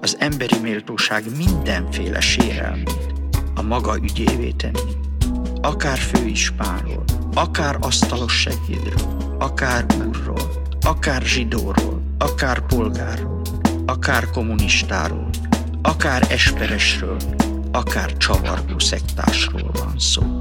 az emberi méltóság mindenféle sérelmét a maga ügyévé tenni. Akár főispánról, akár asztalos segédről, akár úrról, akár zsidóról, akár polgárról, akár kommunistáról, akár esperesről, akár csavargó szektásról van szó.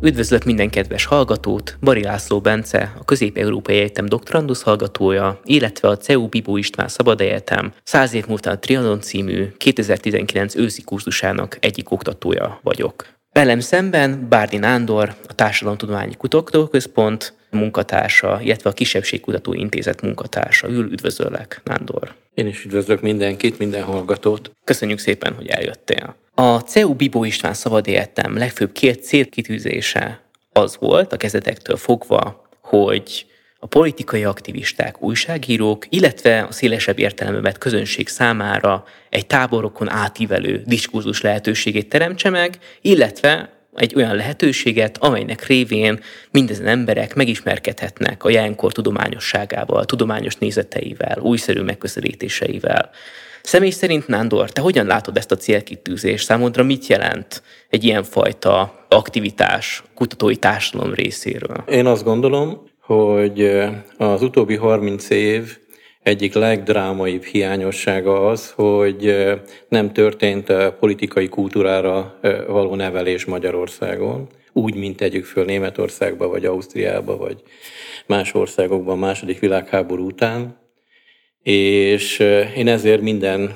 Üdvözlök minden kedves hallgatót, Bari László Bence, a Közép-Európai Egyetem doktorandusz hallgatója, illetve a CEU Bibó István Szabad Egyetem 100 év múltán a Trianon című 2019 őszi kurzusának egyik oktatója vagyok. Velem szemben Bárdi Nándor, a Társadalomtudományi Kutatóközpont munkatársa, illetve a Kisebbségkutató Intézet munkatársa. Ül, üdvözöllek, Nándor. Én is üdvözlök mindenkit, minden hallgatót. Köszönjük szépen, hogy eljöttél. A CEU Bibó István Szabad Egyetem legfőbb két célkitűzése az volt a kezdetektől fogva, hogy a politikai aktivisták, újságírók, illetve a szélesebb értelemben közönség számára egy táborokon átívelő diskurzus lehetőségét teremtse meg, illetve egy olyan lehetőséget, amelynek révén mindezen emberek megismerkedhetnek a jelenkor tudományosságával, tudományos nézeteivel, újszerű megközelítéseivel. Személy szerint, Nándor, te hogyan látod ezt a célkitűzést? Számodra mit jelent egy ilyenfajta aktivitás kutatói társadalom részéről? Én azt gondolom, hogy az utóbbi 30 év egyik legdrámaibb hiányossága az, hogy nem történt politikai kultúrára való nevelés Magyarországon, úgy, mint tegyük föl Németországba, vagy Ausztriába, vagy más országokban második világháború után. És én ezért minden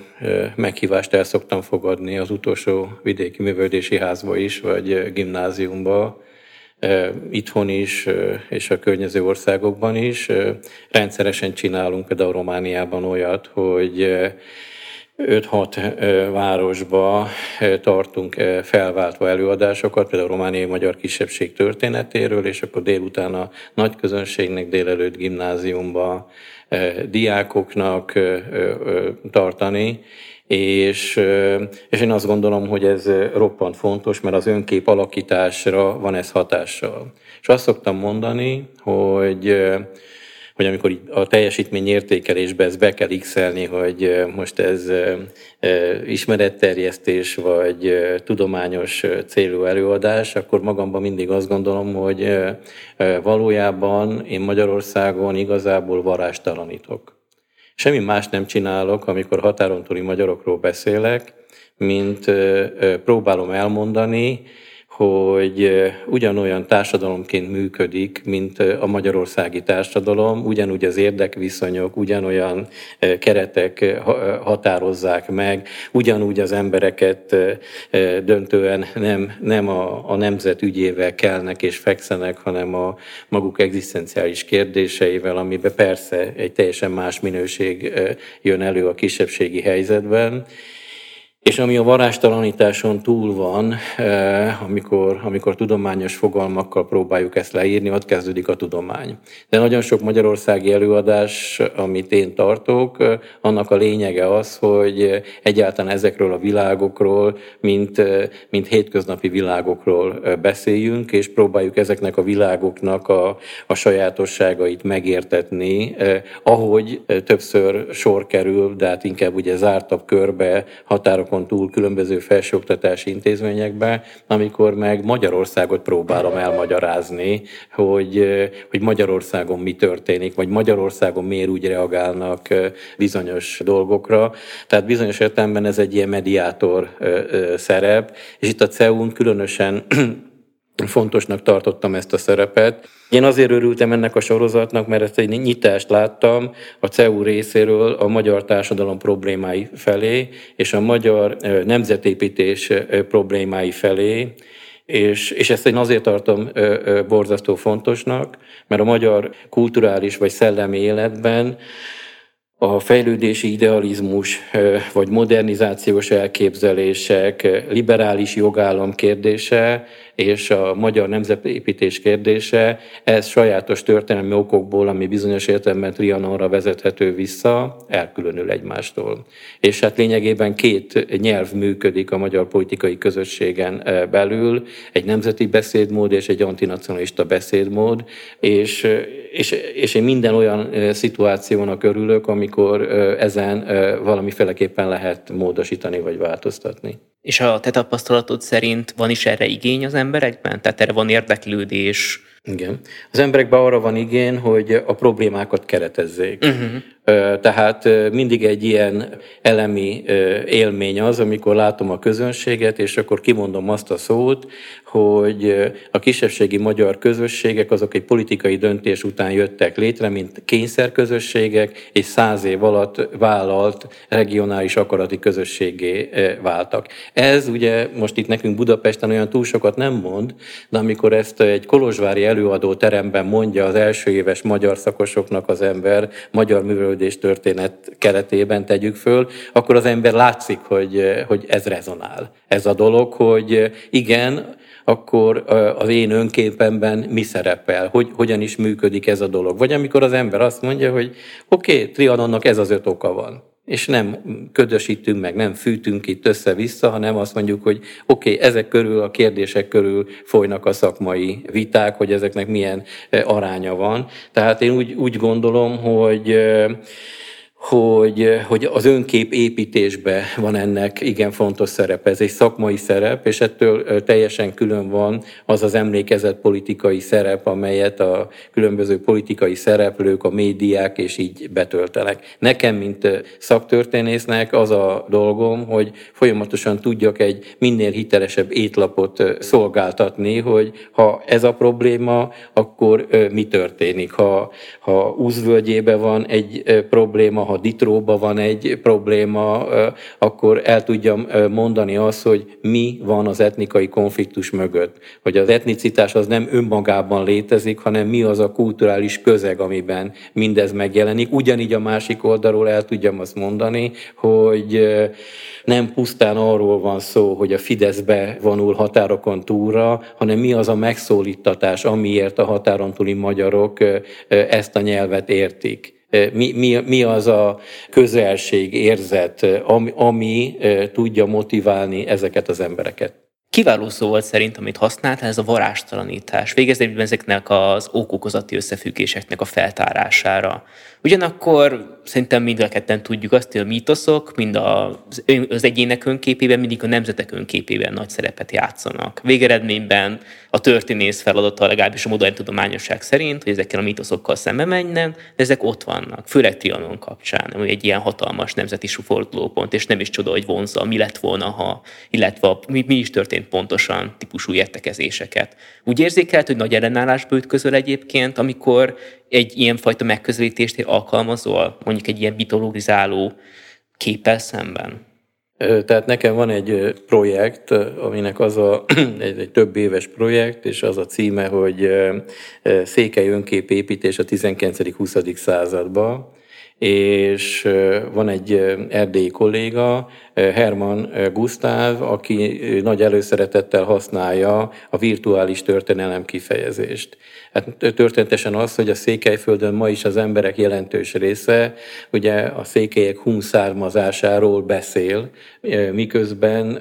meghívást el szoktam fogadni az utolsó vidéki művődési házba is, vagy gimnáziumba, itthon is, és a környező országokban is. Rendszeresen csinálunk például Romániában olyat, hogy 5-6 városba tartunk felváltva előadásokat, például a romániai magyar kisebbség történetéről, és akkor délután a nagy közönségnek délelőtt gimnáziumba diákoknak tartani, és, és én azt gondolom, hogy ez roppant fontos, mert az önkép alakításra van ez hatással. És azt szoktam mondani, hogy hogy amikor a teljesítmény értékelésbe ezt be kell x hogy most ez ismeretterjesztés vagy tudományos célú előadás, akkor magamban mindig azt gondolom, hogy valójában én Magyarországon igazából varástalanítok. Semmi más nem csinálok, amikor határon túli magyarokról beszélek, mint próbálom elmondani, hogy ugyanolyan társadalomként működik, mint a magyarországi társadalom, ugyanúgy az érdekviszonyok, ugyanolyan keretek határozzák meg, ugyanúgy az embereket döntően nem, nem a, a nemzet ügyével kelnek és fekszenek, hanem a maguk egzisztenciális kérdéseivel, amiben persze egy teljesen más minőség jön elő a kisebbségi helyzetben, és ami a varástalanításon túl van, eh, amikor, amikor tudományos fogalmakkal próbáljuk ezt leírni, ott kezdődik a tudomány. De nagyon sok magyarországi előadás, amit én tartok, eh, annak a lényege az, hogy egyáltalán ezekről a világokról, mint, eh, mint hétköznapi világokról beszéljünk, és próbáljuk ezeknek a világoknak a, a sajátosságait megértetni, ahogy többször sor kerül, de hát inkább ugye zártabb körbe határok határokon túl különböző felsőoktatási intézményekbe, amikor meg Magyarországot próbálom elmagyarázni, hogy, hogy Magyarországon mi történik, vagy Magyarországon miért úgy reagálnak bizonyos dolgokra. Tehát bizonyos értelemben ez egy ilyen mediátor szerep, és itt a CEU-n különösen fontosnak tartottam ezt a szerepet. Én azért örültem ennek a sorozatnak, mert ezt egy nyitást láttam a CEU részéről a magyar társadalom problémái felé, és a magyar nemzetépítés problémái felé, És, és ezt én azért tartom borzasztó fontosnak, mert a magyar kulturális vagy szellemi életben a fejlődési idealizmus vagy modernizációs elképzelések, liberális jogállam kérdése és a magyar nemzetépítés kérdése, ez sajátos történelmi okokból, ami bizonyos értelemben Trianonra vezethető vissza, elkülönül egymástól. És hát lényegében két nyelv működik a magyar politikai közösségen belül, egy nemzeti beszédmód és egy antinacionalista beszédmód, és, és, és én minden olyan szituációnak örülök, amikor ezen valamiféleképpen lehet módosítani vagy változtatni. És a te tapasztalatod szerint van is erre igény az emberekben? Tehát erre van érdeklődés? Igen. Az emberekben arra van igény, hogy a problémákat keretezzék. Uh-huh. Tehát mindig egy ilyen elemi élmény az, amikor látom a közönséget, és akkor kimondom azt a szót, hogy a kisebbségi magyar közösségek azok egy politikai döntés után jöttek létre, mint kényszerközösségek, és száz év alatt vállalt regionális akarati közösségé váltak. Ez ugye most itt nekünk Budapesten olyan túl sokat nem mond, de amikor ezt egy kolozsvári előadó teremben mondja az első éves magyar szakosoknak az ember, magyar művelődés történet keretében tegyük föl, akkor az ember látszik, hogy, hogy ez rezonál. Ez a dolog, hogy igen, akkor az én önképemben mi szerepel, hogy hogyan is működik ez a dolog. Vagy amikor az ember azt mondja, hogy oké, okay, Trianonnak ez az öt oka van és nem ködösítünk meg, nem fűtünk itt össze-vissza, hanem azt mondjuk, hogy oké, okay, ezek körül, a kérdések körül folynak a szakmai viták, hogy ezeknek milyen aránya van. Tehát én úgy, úgy gondolom, hogy hogy, hogy az önkép építésbe van ennek igen fontos szerepe. Ez egy szakmai szerep, és ettől teljesen külön van az az emlékezett politikai szerep, amelyet a különböző politikai szereplők, a médiák és így betöltenek. Nekem, mint szaktörténésznek az a dolgom, hogy folyamatosan tudjak egy minél hitelesebb étlapot szolgáltatni, hogy ha ez a probléma, akkor mi történik. Ha, ha úzvölgyében van egy probléma, ha ditróba van egy probléma, akkor el tudjam mondani azt, hogy mi van az etnikai konfliktus mögött. Hogy az etnicitás az nem önmagában létezik, hanem mi az a kulturális közeg, amiben mindez megjelenik. Ugyanígy a másik oldalról el tudjam azt mondani, hogy nem pusztán arról van szó, hogy a Fideszbe vonul határokon túlra, hanem mi az a megszólítatás, amiért a határon túli magyarok ezt a nyelvet értik mi, mi, mi az a közelség, érzet, ami, ami tudja motiválni ezeket az embereket. Kiváló szó volt szerint, amit használtál, ez a varástalanítás. Végezdében ezeknek az okokozati összefüggéseknek a feltárására. Ugyanakkor szerintem mind a ketten tudjuk azt, hogy a mítoszok mind az, az egyének önképében, mindig a nemzetek önképében nagy szerepet játszanak. Végeredményben a történész feladata legalábbis a modern tudományosság szerint, hogy ezekkel a mítoszokkal szembe menjen, de ezek ott vannak, főleg Trianon kapcsán, ami egy ilyen hatalmas nemzeti fordulópont, és nem is csoda, hogy vonza, mi lett volna, ha, illetve mi, mi is történt pontosan típusú értekezéseket. Úgy érzékelt, hogy nagy ellenállásba ütközöl egyébként, amikor egy ilyen fajta megközelítést alkalmazol, mondjuk egy ilyen mitologizáló képpel szemben? Tehát nekem van egy projekt, aminek az a, egy, egy több éves projekt, és az a címe, hogy Székely önképépítés a 19.-20. században és van egy erdélyi kolléga, Herman Gustav, aki nagy előszeretettel használja a virtuális történelem kifejezést. Hát történetesen az, hogy a Székelyföldön ma is az emberek jelentős része ugye a székelyek hun származásáról beszél, miközben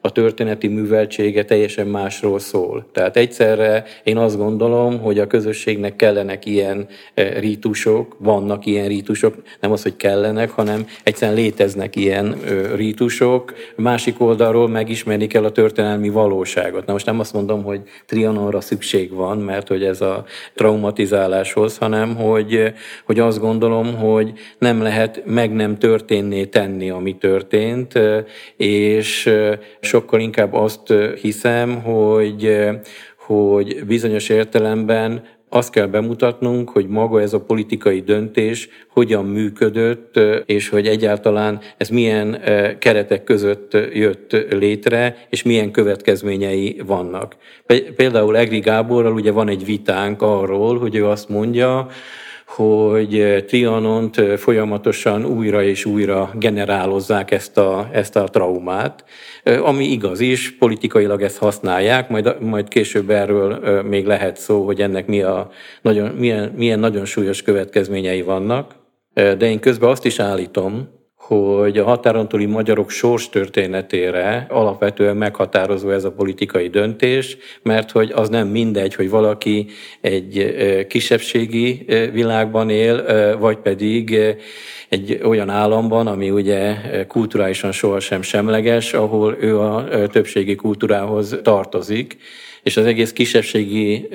a történeti műveltsége teljesen másról szól. Tehát egyszerre én azt gondolom, hogy a közösségnek kellenek ilyen rítusok, vannak ilyen rítusok, nem az, hogy kellenek, hanem egyszerűen léteznek ilyen rítusok, másik oldalról megismerni kell a történelmi valóságot. Na most nem azt mondom, hogy Trianonra szükség van, mert hogy ez a traumatizáláshoz, hanem hogy, hogy azt gondolom, hogy nem lehet meg nem történné tenni, ami történt, és sokkal inkább azt hiszem, hogy hogy bizonyos értelemben azt kell bemutatnunk, hogy maga ez a politikai döntés hogyan működött, és hogy egyáltalán ez milyen keretek között jött létre, és milyen következményei vannak. Például Egri Gáborral ugye van egy vitánk arról, hogy ő azt mondja, hogy Trianont folyamatosan újra és újra generálozzák ezt a, ezt a traumát, ami igaz is, politikailag ezt használják, majd, majd később erről még lehet szó, hogy ennek mi a nagyon, milyen, milyen nagyon súlyos következményei vannak. De én közben azt is állítom, hogy a határon túli magyarok sors történetére alapvetően meghatározó ez a politikai döntés, mert hogy az nem mindegy, hogy valaki egy kisebbségi világban él, vagy pedig egy olyan államban, ami ugye kulturálisan sohasem semleges, ahol ő a többségi kultúrához tartozik és az egész kisebbségi,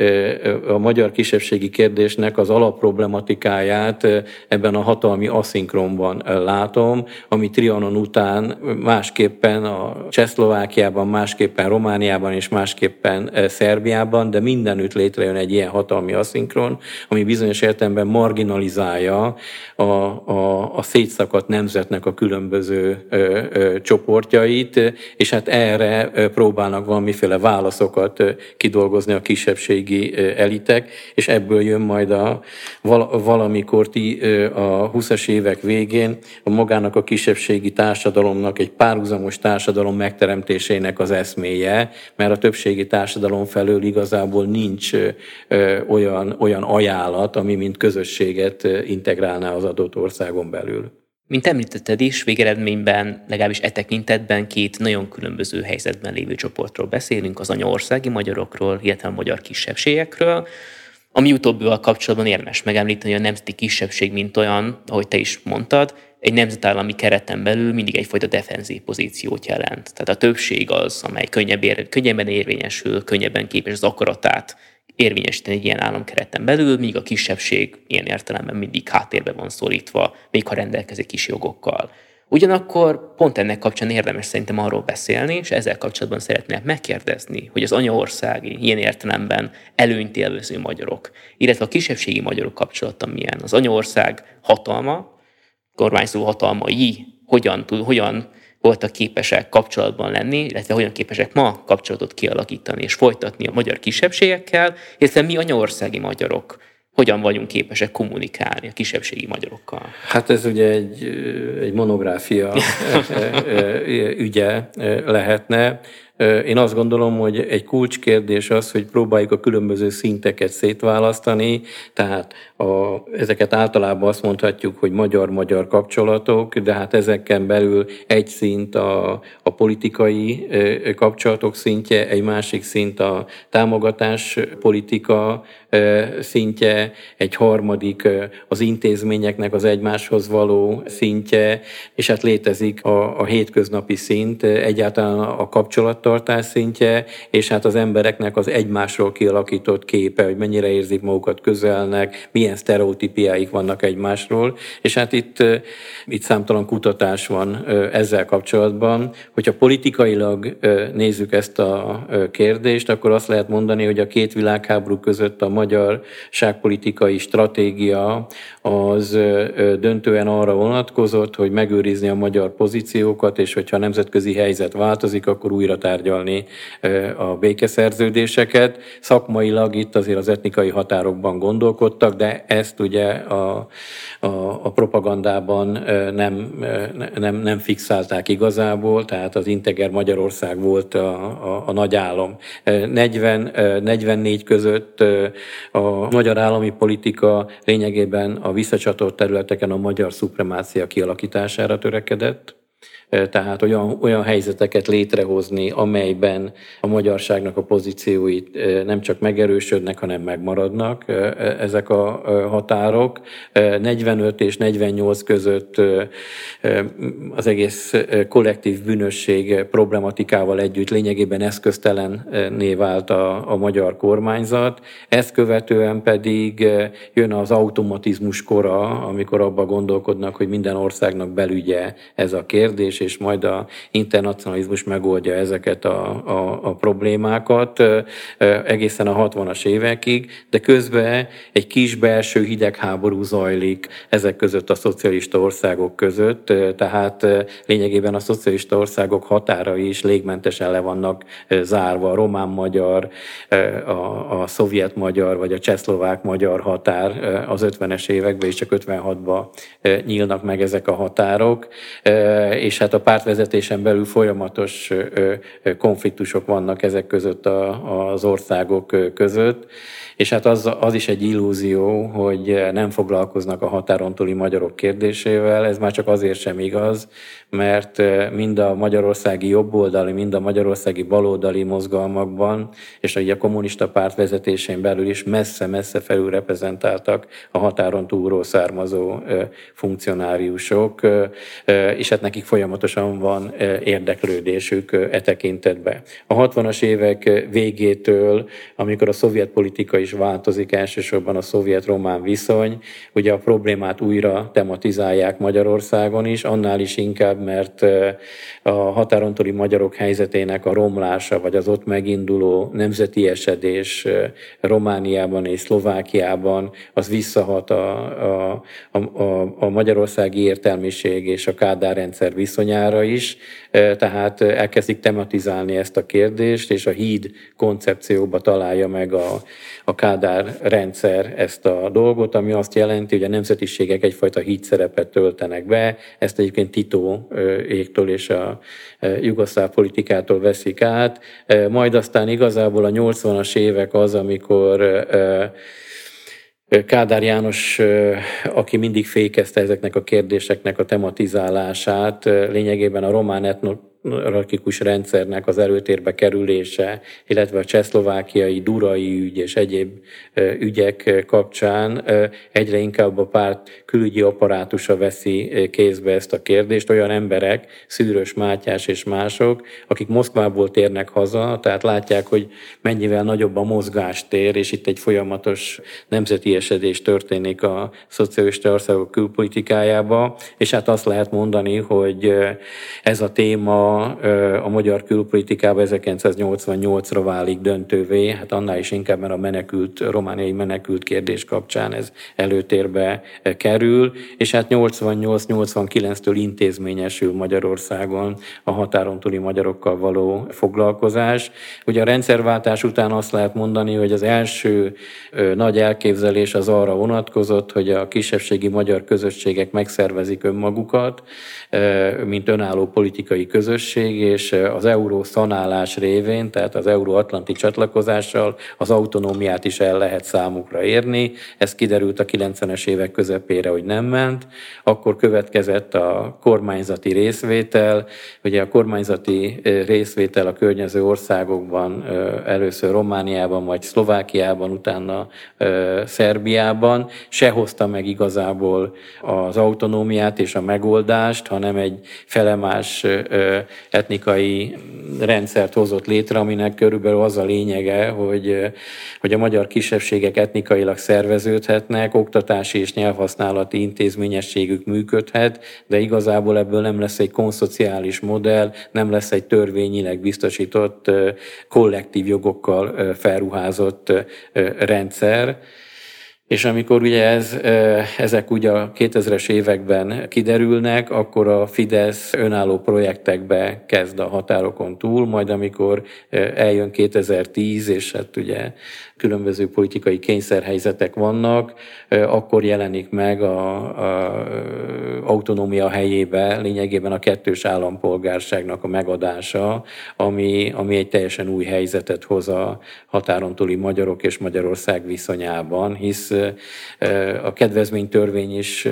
a magyar kisebbségi kérdésnek az alapproblematikáját ebben a hatalmi aszinkronban látom, ami Trianon után másképpen a Csehszlovákiában, másképpen Romániában és másképpen Szerbiában, de mindenütt létrejön egy ilyen hatalmi aszinkron, ami bizonyos értelemben marginalizálja a, a, a szétszakadt nemzetnek a különböző ö, ö, csoportjait, és hát erre próbálnak valamiféle válaszokat kidolgozni a kisebbségi elitek, és ebből jön majd a valamikor a 20-as évek végén a magának a kisebbségi társadalomnak egy párhuzamos társadalom megteremtésének az eszméje, mert a többségi társadalom felől igazából nincs olyan, olyan ajánlat, ami mint közösséget integrálná az adott országon belül. Mint említetted is, végeredményben legalábbis e tekintetben két nagyon különböző helyzetben lévő csoportról beszélünk, az anyaországi magyarokról, illetve a magyar kisebbségekről. Ami utóbbival kapcsolatban érdemes megemlíteni, a nemzeti kisebbség, mint olyan, ahogy te is mondtad, egy nemzetállami kereten belül mindig egyfajta defenzív pozíciót jelent. Tehát a többség az, amely könnyebben érvényesül, könnyebben képes az akaratát érvényesíteni egy ilyen államkereten belül, míg a kisebbség ilyen értelemben mindig háttérbe van szorítva, még ha rendelkezik kis jogokkal. Ugyanakkor pont ennek kapcsán érdemes szerintem arról beszélni, és ezzel kapcsolatban szeretnék megkérdezni, hogy az anyaországi, ilyen értelemben előnyt élvező magyarok, illetve a kisebbségi magyarok kapcsolata milyen. Az anyaország hatalma, kormányzó hatalmai hogyan, hogyan voltak képesek kapcsolatban lenni, illetve hogyan képesek ma kapcsolatot kialakítani és folytatni a magyar kisebbségekkel, illetve mi anyaországi magyarok hogyan vagyunk képesek kommunikálni a kisebbségi magyarokkal? Hát ez ugye egy, egy monográfia ügye lehetne. Én azt gondolom, hogy egy kulcskérdés az, hogy próbáljuk a különböző szinteket szétválasztani, tehát a, ezeket általában azt mondhatjuk, hogy magyar-magyar kapcsolatok, de hát ezeken belül egy szint a, a politikai kapcsolatok szintje, egy másik szint a támogatás politika szintje, egy harmadik az intézményeknek az egymáshoz való szintje, és hát létezik a, a hétköznapi szint, egyáltalán a kapcsolattartás szintje, és hát az embereknek az egymásról kialakított képe, hogy mennyire érzik magukat közelnek, milyen sztereotípiáik vannak egymásról, és hát itt, itt számtalan kutatás van ezzel kapcsolatban. Hogyha politikailag nézzük ezt a kérdést, akkor azt lehet mondani, hogy a két világháború között a magyar ságpolitikai stratégia az döntően arra vonatkozott, hogy megőrizni a magyar pozíciókat, és hogyha a nemzetközi helyzet változik, akkor újra tárgyalni a békeszerződéseket. Szakmailag itt azért az etnikai határokban gondolkodtak, de ezt ugye a, a, a propagandában nem, nem, nem fixálták igazából, tehát az Integer Magyarország volt a, a, a nagy állam. 40, 44 között a magyar állami politika lényegében a visszacsatolt területeken a magyar szupremácia kialakítására törekedett tehát olyan, olyan helyzeteket létrehozni, amelyben a magyarságnak a pozíciói nem csak megerősödnek, hanem megmaradnak ezek a határok. 45 és 48 között az egész kollektív bűnösség problematikával együtt lényegében eszköztelenné vált a, a magyar kormányzat. Ezt követően pedig jön az automatizmus kora, amikor abba gondolkodnak, hogy minden országnak belügye ez a kérdés, és majd a internacionalizmus megoldja ezeket a, a, a problémákat egészen a 60-as évekig, de közben egy kis belső hidegháború zajlik ezek között a szocialista országok között, tehát lényegében a szocialista országok határai is légmentesen le vannak zárva, a román-magyar, a, a szovjet-magyar vagy a csehszlovák-magyar határ az 50-es években és csak 56-ban nyílnak meg ezek a határok, és hát a pártvezetésen belül folyamatos konfliktusok vannak ezek között az országok között, és hát az, az is egy illúzió, hogy nem foglalkoznak a határon túli magyarok kérdésével, ez már csak azért sem igaz, mert mind a magyarországi jobboldali, mind a magyarországi baloldali mozgalmakban, és a kommunista párt vezetésén belül is messze-messze felül reprezentáltak a határon túlról származó funkcionáriusok, és hát nekik folyamatosan van érdeklődésük e tekintetben. A 60-as évek végétől, amikor a szovjet politika is változik, elsősorban a szovjet-román viszony, ugye a problémát újra tematizálják Magyarországon is, annál is inkább, mert a határon túli magyarok helyzetének a romlása, vagy az ott meginduló nemzeti esedés Romániában és Szlovákiában, az visszahat a, a, a, a magyarországi értelmiség és a Kádár rendszer viszonyára is, tehát elkezdik tematizálni ezt a kérdést, és a híd koncepcióba találja meg a, a Kádár rendszer ezt a dolgot, ami azt jelenti, hogy a nemzetiségek egyfajta híd szerepet töltenek be, ezt egyébként Tito égtől és a jugoszláv politikától veszik át, majd aztán igazából a 80-as évek az, amikor Kádár János, aki mindig fékezte ezeknek a kérdéseknek a tematizálását, lényegében a román etno hierarchikus rendszernek az előtérbe kerülése, illetve a csehszlovákiai durai ügy és egyéb ügyek kapcsán egyre inkább a párt külügyi apparátusa veszi kézbe ezt a kérdést. Olyan emberek, Szűrös Mátyás és mások, akik Moszkvából térnek haza, tehát látják, hogy mennyivel nagyobb a mozgástér, és itt egy folyamatos nemzeti esedés történik a szocialista országok külpolitikájába, és hát azt lehet mondani, hogy ez a téma a magyar külpolitikában 1988-ra válik döntővé, hát annál is inkább, mert a menekült, a romániai menekült kérdés kapcsán ez előtérbe kerül, és hát 88-89-től intézményesül Magyarországon a határon túli magyarokkal való foglalkozás. Ugye a rendszerváltás után azt lehet mondani, hogy az első nagy elképzelés az arra vonatkozott, hogy a kisebbségi magyar közösségek megszervezik önmagukat, mint önálló politikai közösség, és az euró szanálás révén, tehát az euróatlanti csatlakozással az autonómiát is el lehet számukra érni. Ez kiderült a 90-es évek közepére, hogy nem ment. Akkor következett a kormányzati részvétel. Ugye a kormányzati részvétel a környező országokban, először Romániában, majd Szlovákiában, utána Szerbiában se hozta meg igazából az autonómiát és a megoldást, hanem egy felemás etnikai rendszert hozott létre, aminek körülbelül az a lényege, hogy, hogy a magyar kisebbségek etnikailag szerveződhetnek, oktatási és nyelvhasználati intézményességük működhet, de igazából ebből nem lesz egy konszociális modell, nem lesz egy törvényileg biztosított kollektív jogokkal felruházott rendszer. És amikor ugye ez, ezek ugye a 2000-es években kiderülnek, akkor a Fidesz önálló projektekbe kezd a határokon túl, majd amikor eljön 2010, és hát ugye különböző politikai kényszerhelyzetek vannak, akkor jelenik meg a, a autonómia helyébe lényegében a kettős állampolgárságnak a megadása, ami, ami egy teljesen új helyzetet hoz a határon túli magyarok és Magyarország viszonyában, hisz a kedvezménytörvény is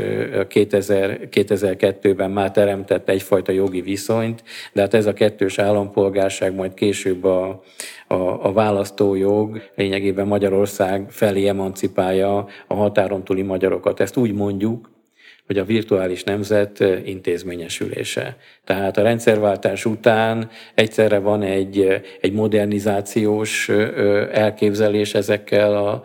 2000, 2002-ben már teremtett egyfajta jogi viszonyt, de hát ez a kettős állampolgárság majd később a, a, a választójog lényegében Magyarország felé emancipálja a határon túli magyarokat. Ezt úgy mondjuk, hogy a virtuális nemzet intézményesülése. Tehát a rendszerváltás után egyszerre van egy, egy modernizációs elképzelés ezekkel a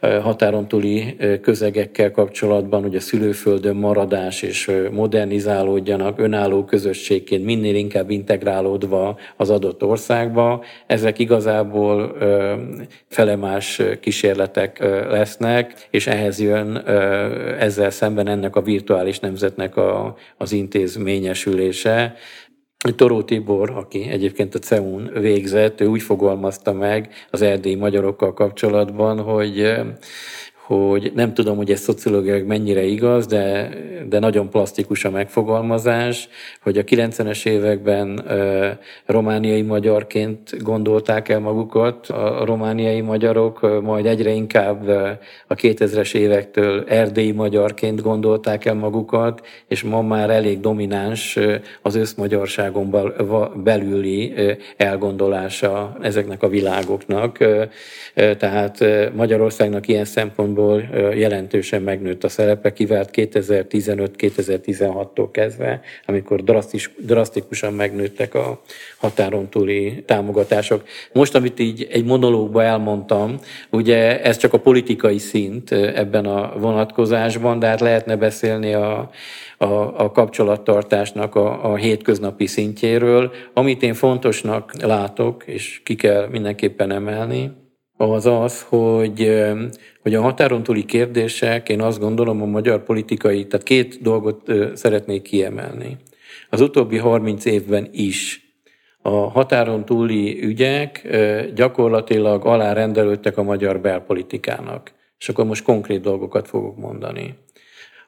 határon túli közegekkel kapcsolatban, hogy a szülőföldön maradás és modernizálódjanak önálló közösségként, minél inkább integrálódva az adott országba. Ezek igazából felemás kísérletek lesznek, és ehhez jön ezzel szemben ennek a virtuális nemzetnek a, az intézményesülése. Toró Tibor, aki egyébként a CEUN végzett, ő úgy fogalmazta meg az erdélyi magyarokkal kapcsolatban, hogy hogy nem tudom, hogy ez szociológiai mennyire igaz, de, de nagyon plastikus a megfogalmazás, hogy a 90-es években romániai magyarként gondolták el magukat a romániai magyarok, majd egyre inkább a 2000-es évektől erdélyi magyarként gondolták el magukat, és ma már elég domináns az összmagyarságon belüli elgondolása ezeknek a világoknak. Tehát Magyarországnak ilyen szempontból szempontból jelentősen megnőtt a szerepe, kivált 2015-2016-tól kezdve, amikor drasztis, drasztikusan megnőttek a határon túli támogatások. Most, amit így egy monológba elmondtam, ugye ez csak a politikai szint ebben a vonatkozásban, de hát lehetne beszélni a, a, a kapcsolattartásnak a, a hétköznapi szintjéről. Amit én fontosnak látok, és ki kell mindenképpen emelni, az az, hogy, hogy a határon túli kérdések, én azt gondolom a magyar politikai, tehát két dolgot szeretnék kiemelni. Az utóbbi 30 évben is a határon túli ügyek gyakorlatilag alárendelődtek a magyar belpolitikának. És akkor most konkrét dolgokat fogok mondani.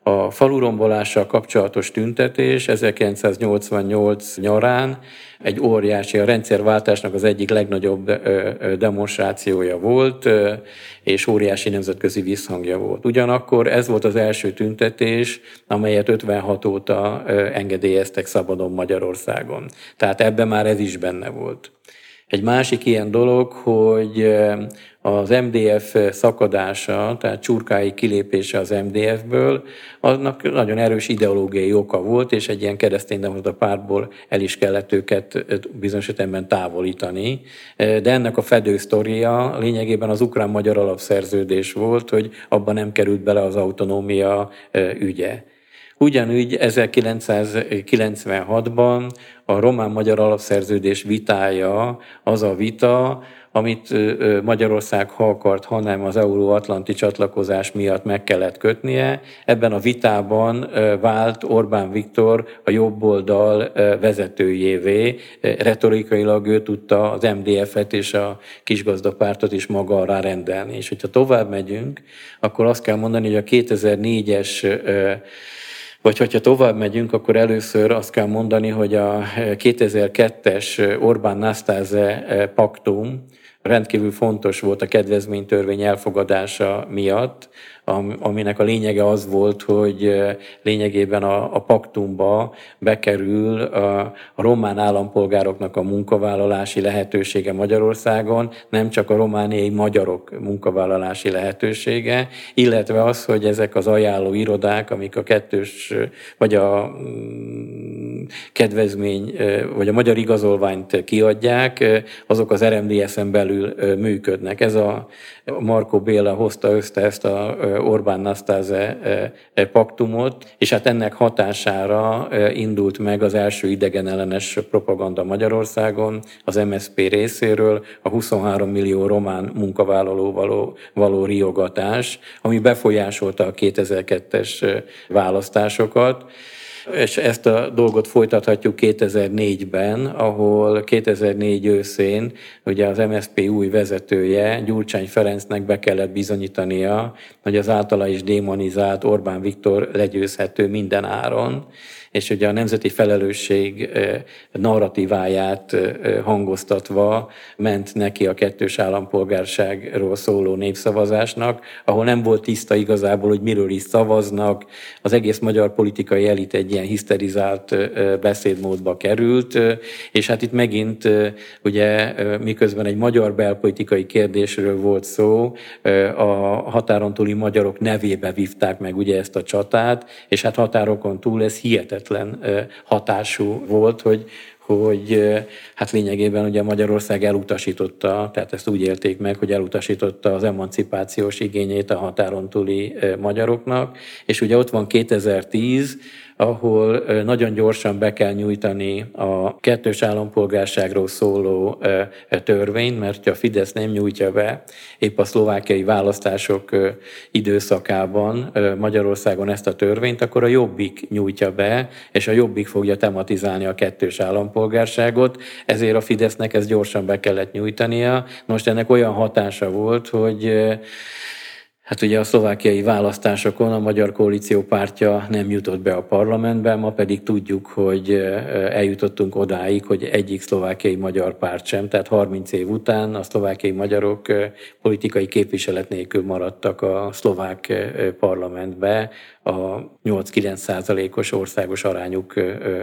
A falurombolással kapcsolatos tüntetés 1988 nyarán egy óriási, a rendszerváltásnak az egyik legnagyobb demonstrációja volt, és óriási nemzetközi visszhangja volt. Ugyanakkor ez volt az első tüntetés, amelyet 56 óta engedélyeztek szabadon Magyarországon. Tehát ebben már ez is benne volt. Egy másik ilyen dolog, hogy az MDF szakadása, tehát csurkái kilépése az MDF-ből, annak nagyon erős ideológiai oka volt, és egy ilyen kereszténydemokrata pártból el is kellett őket bizonyos esetben távolítani. De ennek a fedő sztoria lényegében az ukrán-magyar alapszerződés volt, hogy abban nem került bele az autonómia ügye. Ugyanúgy 1996-ban a román-magyar alapszerződés vitája az a vita, amit Magyarország ha akart, hanem az euróatlanti csatlakozás miatt meg kellett kötnie. Ebben a vitában vált Orbán Viktor a jobboldal vezetőjévé. Retorikailag ő tudta az MDF-et és a kisgazdapártot is maga alá rendelni. És hogyha tovább megyünk, akkor azt kell mondani, hogy a 2004-es vagy hogyha tovább megyünk, akkor először azt kell mondani, hogy a 2002-es Orbán-Nasztáze paktum, rendkívül fontos volt a kedvezménytörvény elfogadása miatt, aminek a lényege az volt, hogy lényegében a, a paktumba bekerül a, a román állampolgároknak a munkavállalási lehetősége Magyarországon, nem csak a romániai magyarok munkavállalási lehetősége, illetve az, hogy ezek az ajánló irodák, amik a kettős, vagy a mm, kedvezmény, vagy a magyar igazolványt kiadják, azok az RMDS-en belül működnek. Ez a Marko Béla hozta össze ezt a Orbán Nasztáze paktumot, és hát ennek hatására indult meg az első idegenellenes propaganda Magyarországon, az MSZP részéről a 23 millió román munkavállaló való, való riogatás, ami befolyásolta a 2002-es választásokat. És ezt a dolgot folytathatjuk 2004-ben, ahol 2004 őszén ugye az MSZP új vezetője, Gyurcsány Ferencnek be kellett bizonyítania, hogy az általa is démonizált Orbán Viktor legyőzhető minden áron és ugye a nemzeti felelősség narratíváját hangoztatva ment neki a kettős állampolgárságról szóló népszavazásnak, ahol nem volt tiszta igazából, hogy miről is szavaznak. Az egész magyar politikai elit egy ilyen hiszterizált beszédmódba került, és hát itt megint ugye miközben egy magyar belpolitikai kérdésről volt szó, a határon túli magyarok nevébe vívták meg ugye ezt a csatát, és hát határokon túl ez hihetetlen hihetetlen hatású volt, hogy, hogy hát lényegében ugye Magyarország elutasította, tehát ezt úgy élték meg, hogy elutasította az emancipációs igényét a határon túli magyaroknak, és ugye ott van 2010, ahol nagyon gyorsan be kell nyújtani a kettős állampolgárságról szóló törvényt, mert a Fidesz nem nyújtja be, épp a szlovákiai választások időszakában Magyarországon ezt a törvényt, akkor a Jobbik nyújtja be, és a Jobbik fogja tematizálni a kettős állampolgárságot, ezért a Fidesznek ezt gyorsan be kellett nyújtania. Most ennek olyan hatása volt, hogy Hát ugye a szlovákiai választásokon a Magyar Koalíció pártja nem jutott be a parlamentbe, ma pedig tudjuk, hogy eljutottunk odáig, hogy egyik szlovákiai magyar párt sem, tehát 30 év után a szlovákiai magyarok politikai képviselet nélkül maradtak a szlovák parlamentbe, a 8-9 százalékos országos arányuk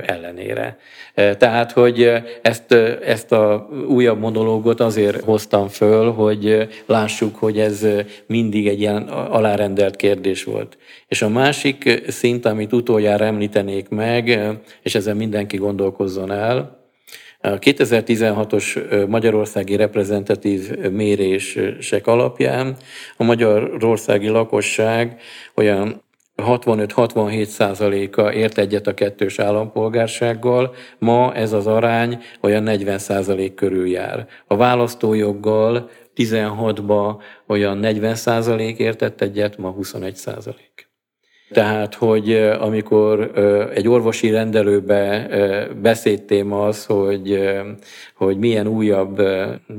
ellenére. Tehát, hogy ezt, ezt a újabb monológot azért hoztam föl, hogy lássuk, hogy ez mindig egy ilyen alárendelt kérdés volt. És a másik szint, amit utoljára említenék meg, és ezen mindenki gondolkozzon el, a 2016-os magyarországi reprezentatív mérések alapján a magyarországi lakosság olyan 65-67 százaléka ért egyet a kettős állampolgársággal, ma ez az arány olyan 40 százalék körül jár. A választójoggal 16-ba olyan 40 százalék értett egyet, ma 21 százalék. Tehát, hogy amikor egy orvosi rendelőbe beszédtéma az, hogy, hogy milyen újabb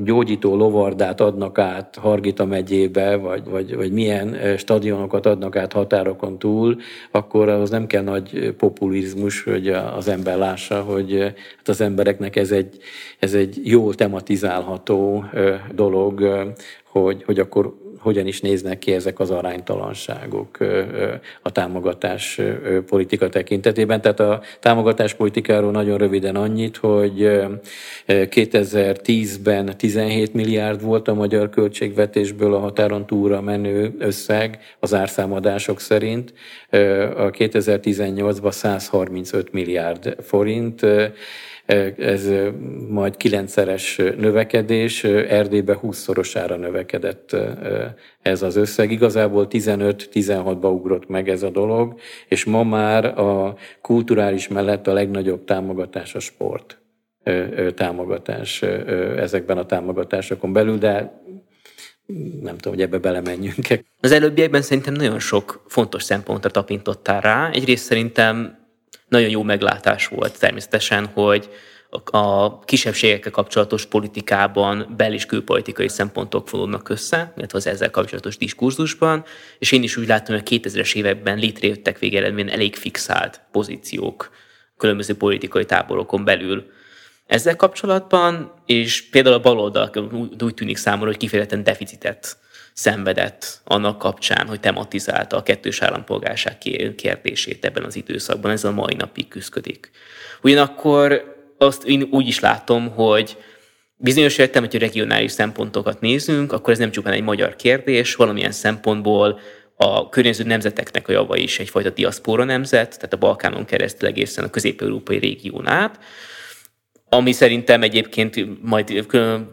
gyógyító lovardát adnak át Hargita megyébe, vagy, vagy, vagy milyen stadionokat adnak át határokon túl, akkor az nem kell nagy populizmus, hogy az ember lássa, hogy hát az embereknek ez egy, ez egy jól tematizálható dolog, hogy, hogy akkor hogyan is néznek ki ezek az aránytalanságok a támogatás politika tekintetében. Tehát a támogatás politikáról nagyon röviden annyit, hogy 2010-ben 17 milliárd volt a magyar költségvetésből a határon túlra menő összeg az árszámadások szerint, a 2018-ban 135 milliárd forint, ez majd kilencszeres növekedés, Erdélybe 20-szorosára növekedett ez az összeg. Igazából 15-16-ba ugrott meg ez a dolog, és ma már a kulturális mellett a legnagyobb támogatás a sport támogatás ezekben a támogatásokon belül, de nem tudom, hogy ebbe belemenjünk. Az előbbiekben szerintem nagyon sok fontos szempontra tapintottál rá. Egyrészt szerintem nagyon jó meglátás volt természetesen, hogy a kisebbségekkel kapcsolatos politikában bel- és külpolitikai szempontok fonódnak össze, illetve az ezzel kapcsolatos diskurzusban, és én is úgy látom, hogy a 2000-es években létrejöttek végeredményen elég fixált pozíciók különböző politikai táborokon belül. Ezzel kapcsolatban, és például a baloldal úgy tűnik számomra, hogy kifejezetten deficitet szenvedett annak kapcsán, hogy tematizálta a kettős állampolgárság kérdését ebben az időszakban. Ez a mai napig küzdik. Ugyanakkor azt én úgy is látom, hogy bizonyos értem, hogy regionális szempontokat nézünk, akkor ez nem csupán egy magyar kérdés, valamilyen szempontból a környező nemzeteknek a java is egyfajta diaszpóra nemzet, tehát a Balkánon keresztül egészen a közép-európai régión át, ami szerintem egyébként majd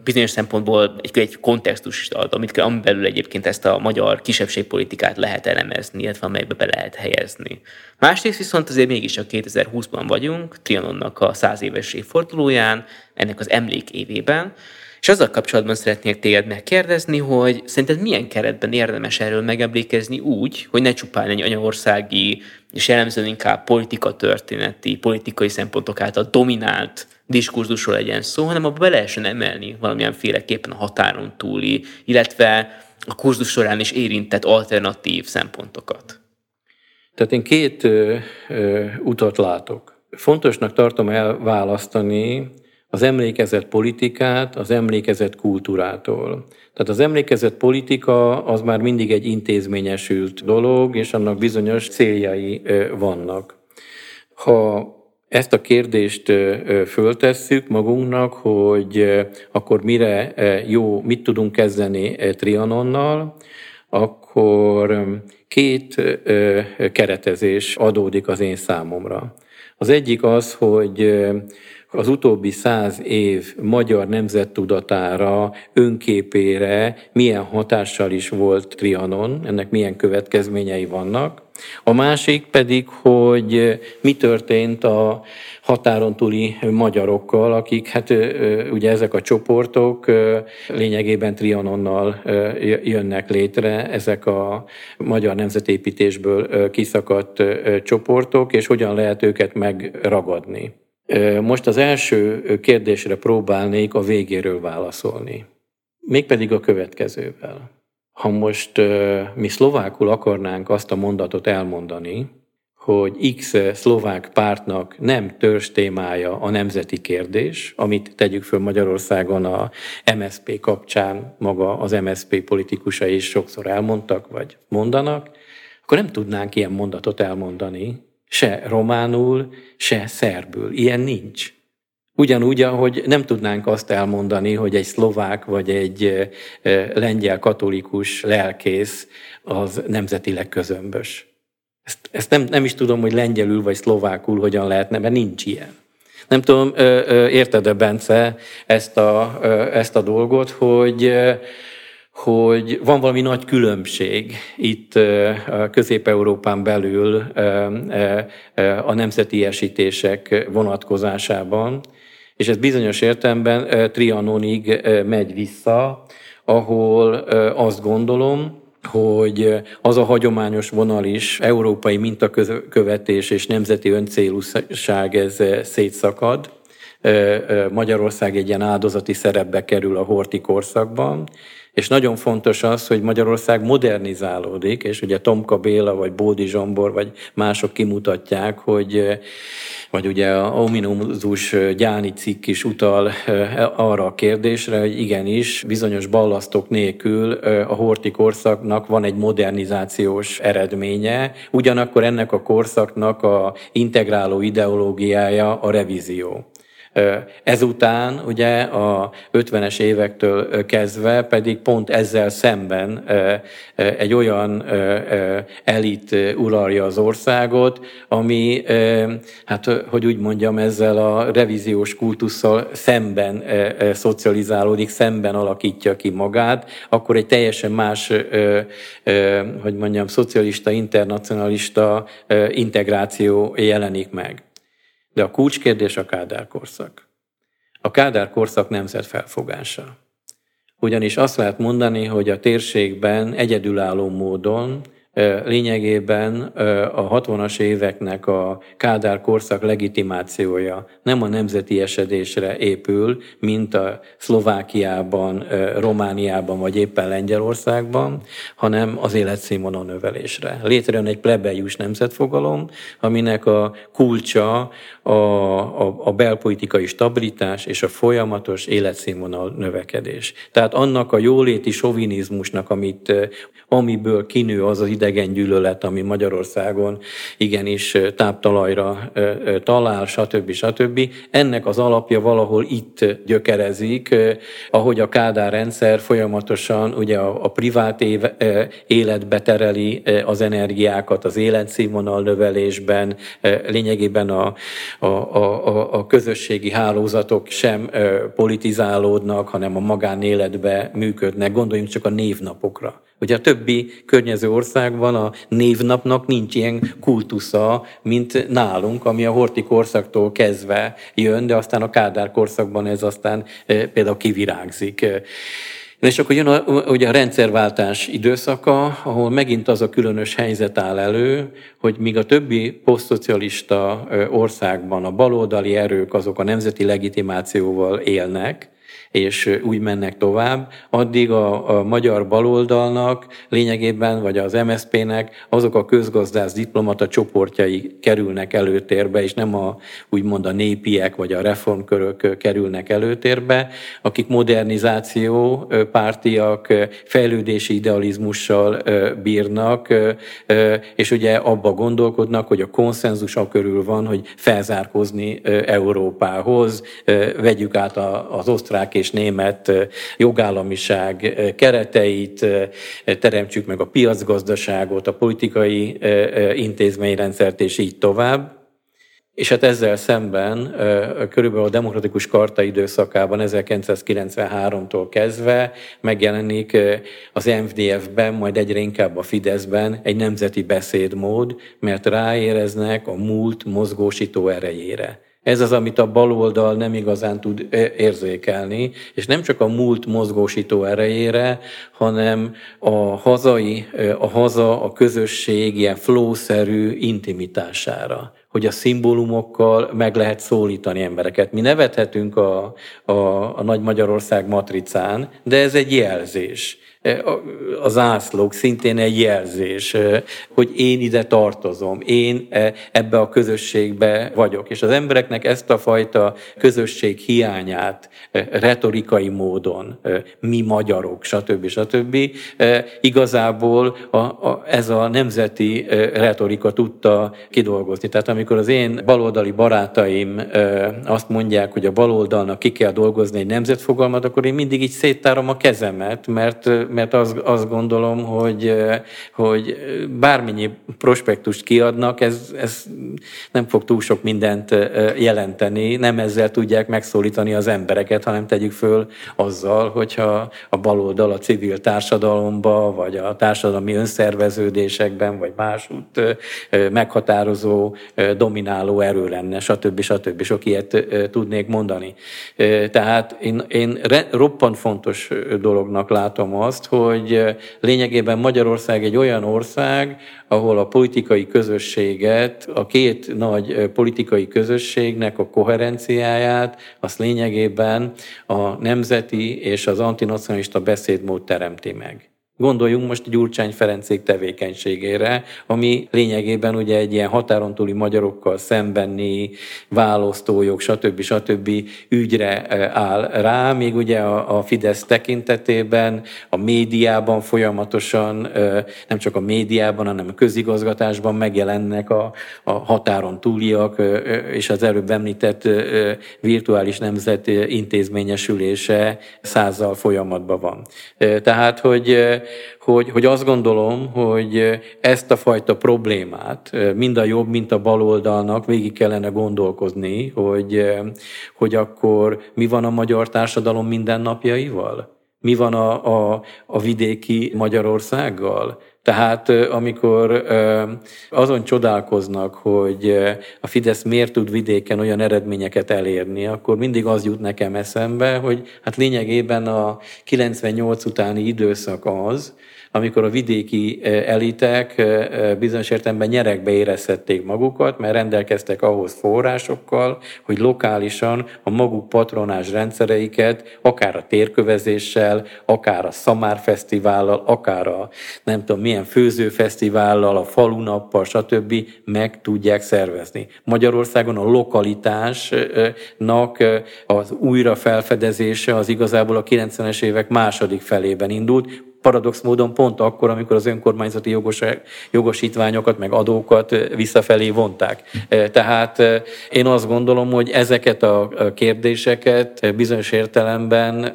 bizonyos szempontból egy, egy kontextus ad, amit ami belül egyébként ezt a magyar kisebbségpolitikát lehet elemezni, illetve amelybe be lehet helyezni. Másrészt viszont azért mégis a 2020-ban vagyunk, Trianonnak a száz éves évfordulóján, ennek az emlék évében, és azzal kapcsolatban szeretnék téged megkérdezni, hogy szerinted milyen keretben érdemes erről megemlékezni úgy, hogy ne csupán egy anyaországi, és jellemzően inkább politika történeti, politikai szempontok által dominált diskurzusról legyen szó, hanem abba be lehessen emelni valamilyen féleképpen a határon túli, illetve a kurzus során is érintett alternatív szempontokat. Tehát én két ö, ö, utat látok. Fontosnak tartom elválasztani az emlékezett politikát az emlékezett kultúrától. Tehát az emlékezett politika az már mindig egy intézményesült dolog, és annak bizonyos céljai vannak. Ha ezt a kérdést föltesszük magunknak, hogy akkor mire jó, mit tudunk kezdeni Trianonnal, akkor két keretezés adódik az én számomra. Az egyik az, hogy az utóbbi száz év magyar nemzettudatára, önképére milyen hatással is volt Trianon, ennek milyen következményei vannak. A másik pedig, hogy mi történt a határon túli magyarokkal, akik, hát ugye ezek a csoportok lényegében Trianonnal jönnek létre, ezek a magyar nemzetépítésből kiszakadt csoportok, és hogyan lehet őket megragadni. Most az első kérdésre próbálnék a végéről válaszolni. Mégpedig a következővel. Ha most mi szlovákul akarnánk azt a mondatot elmondani, hogy X szlovák pártnak nem törzs témája a nemzeti kérdés, amit tegyük föl Magyarországon a MSP kapcsán, maga az MSP politikusai is sokszor elmondtak, vagy mondanak, akkor nem tudnánk ilyen mondatot elmondani, se románul, se szerbül. Ilyen nincs. Ugyanúgy, ahogy nem tudnánk azt elmondani, hogy egy szlovák vagy egy lengyel katolikus lelkész az nemzetileg közömbös. Ezt, ezt nem, nem is tudom, hogy lengyelül vagy szlovákul hogyan lehetne, mert nincs ilyen. Nem tudom, érted-e, Bence, ezt a, ezt a dolgot, hogy hogy van valami nagy különbség itt Közép-Európán belül a nemzeti esítések vonatkozásában, és ez bizonyos értelemben Trianonig megy vissza, ahol azt gondolom, hogy az a hagyományos vonal is, európai mintakövetés és nemzeti öncélúság ez szétszakad. Magyarország egy ilyen áldozati szerepbe kerül a horti korszakban, és nagyon fontos az, hogy Magyarország modernizálódik, és ugye Tomka Béla, vagy Bódi Zsombor, vagy mások kimutatják, hogy vagy ugye a ominózus gyáni cikk is utal arra a kérdésre, hogy igenis, bizonyos ballasztok nélkül a horti korszaknak van egy modernizációs eredménye, ugyanakkor ennek a korszaknak a integráló ideológiája a revízió. Ezután ugye a 50-es évektől kezdve pedig pont ezzel szemben egy olyan elit uralja az országot, ami, hát hogy úgy mondjam, ezzel a revíziós kultusszal szemben szocializálódik, szemben alakítja ki magát, akkor egy teljesen más, hogy mondjam, szocialista, internacionalista integráció jelenik meg. De a kulcskérdés a Kádár korszak. A Kádár korszak nemzet felfogása. Ugyanis azt lehet mondani, hogy a térségben egyedülálló módon lényegében a 60-as éveknek a Kádár korszak legitimációja nem a nemzeti esedésre épül, mint a Szlovákiában, Romániában vagy éppen Lengyelországban, hanem az életszínvonal növelésre. Létrejön egy plebejus nemzetfogalom, aminek a kulcsa a, a, a belpolitikai stabilitás és a folyamatos életszínvonal növekedés. Tehát annak a jóléti sovinizmusnak, amit, amiből kinő az az idegen gyűlölet, ami Magyarországon igenis táptalajra talál, stb. stb. Ennek az alapja valahol itt gyökerezik, ahogy a Kádár rendszer folyamatosan ugye a, a privát éve, életbe tereli az energiákat, az életszínvonal növelésben, lényegében a, a, a, a közösségi hálózatok sem politizálódnak, hanem a magánéletbe működnek. Gondoljunk csak a névnapokra. Ugye a többi környező országban a névnapnak nincs ilyen kultusza, mint nálunk, ami a horti korszaktól kezdve jön, de aztán a Kádár korszakban ez aztán például kivirágzik. És akkor jön a, ugye a rendszerváltás időszaka, ahol megint az a különös helyzet áll elő, hogy míg a többi posztszocialista országban a baloldali erők azok a nemzeti legitimációval élnek, és úgy mennek tovább, addig a, a magyar baloldalnak lényegében, vagy az MSZP-nek azok a közgazdász diplomata csoportjai kerülnek előtérbe, és nem a úgymond a népiek vagy a reformkörök kerülnek előtérbe, akik modernizáció pártiak, fejlődési idealizmussal bírnak, és ugye abba gondolkodnak, hogy a konszenzus a körül van, hogy felzárkozni Európához, vegyük át az osztrák és és német jogállamiság kereteit, teremtsük meg a piacgazdaságot, a politikai intézményrendszert, és így tovább. És hát ezzel szemben körülbelül a demokratikus karta időszakában 1993-tól kezdve megjelenik az MFDF-ben, majd egyre inkább a Fideszben egy nemzeti beszédmód, mert ráéreznek a múlt mozgósító erejére. Ez az, amit a baloldal nem igazán tud érzékelni, és nem csak a múlt mozgósító erejére, hanem a hazai, a haza, a közösség ilyen flószerű intimitására hogy a szimbólumokkal meg lehet szólítani embereket. Mi nevethetünk a, a, a Nagy Magyarország matricán, de ez egy jelzés. E, a zászlók szintén egy jelzés, e, hogy én ide tartozom, én e, ebbe a közösségbe vagyok. És az embereknek ezt a fajta közösség hiányát retorikai módon, mi magyarok, stb. stb. igazából a, a, ez a nemzeti retorika tudta kidolgozni. Tehát amikor az én baloldali barátaim azt mondják, hogy a baloldalnak ki kell dolgozni egy nemzetfogalmat, akkor én mindig így széttárom a kezemet, mert mert azt, azt gondolom, hogy, hogy bármennyi prospektust kiadnak, ez, ez nem fog túl sok mindent jelenteni, nem ezzel tudják megszólítani az embereket, hanem tegyük föl azzal, hogyha a baloldal a civil társadalomba, vagy a társadalmi önszerveződésekben, vagy másút meghatározó, domináló erő lenne, stb. stb. Sok ilyet tudnék mondani. Tehát én, én roppant fontos dolognak látom azt, hogy lényegében Magyarország egy olyan ország, ahol a politikai közösséget, a két nagy politikai közösségnek a koherenciáját, azt lényegében a nemzeti és az antinacionalista beszédmód teremti meg. Gondoljunk most Gyurcsány Ferencék tevékenységére, ami lényegében ugye egy ilyen határon túli magyarokkal szembenni választójog, stb. stb. ügyre e, áll rá, még ugye a, a Fidesz tekintetében, a médiában folyamatosan, e, nem csak a médiában, hanem a közigazgatásban megjelennek a, a határon túliak, e, és az előbb említett virtuális nemzet intézményesülése százzal folyamatban van. Tehát, hogy hogy, hogy azt gondolom, hogy ezt a fajta problémát mind a jobb, mint a baloldalnak végig kellene gondolkozni, hogy, hogy akkor mi van a magyar társadalom mindennapjaival? Mi van a, a, a vidéki Magyarországgal? Tehát amikor azon csodálkoznak, hogy a Fidesz miért tud vidéken olyan eredményeket elérni, akkor mindig az jut nekem eszembe, hogy hát lényegében a 98 utáni időszak az, amikor a vidéki elitek bizonyos értelemben nyerekbe érezhették magukat, mert rendelkeztek ahhoz forrásokkal, hogy lokálisan a maguk patronás rendszereiket, akár a térkövezéssel, akár a Szamárfesztivállal, akár a nem tudom milyen főzőfesztivállal, a falunappal, stb. meg tudják szervezni. Magyarországon a lokalitásnak az újrafelfedezése az igazából a 90-es évek második felében indult, paradox módon pont akkor, amikor az önkormányzati jogos, jogosítványokat, meg adókat visszafelé vonták. Tehát én azt gondolom, hogy ezeket a kérdéseket bizonyos értelemben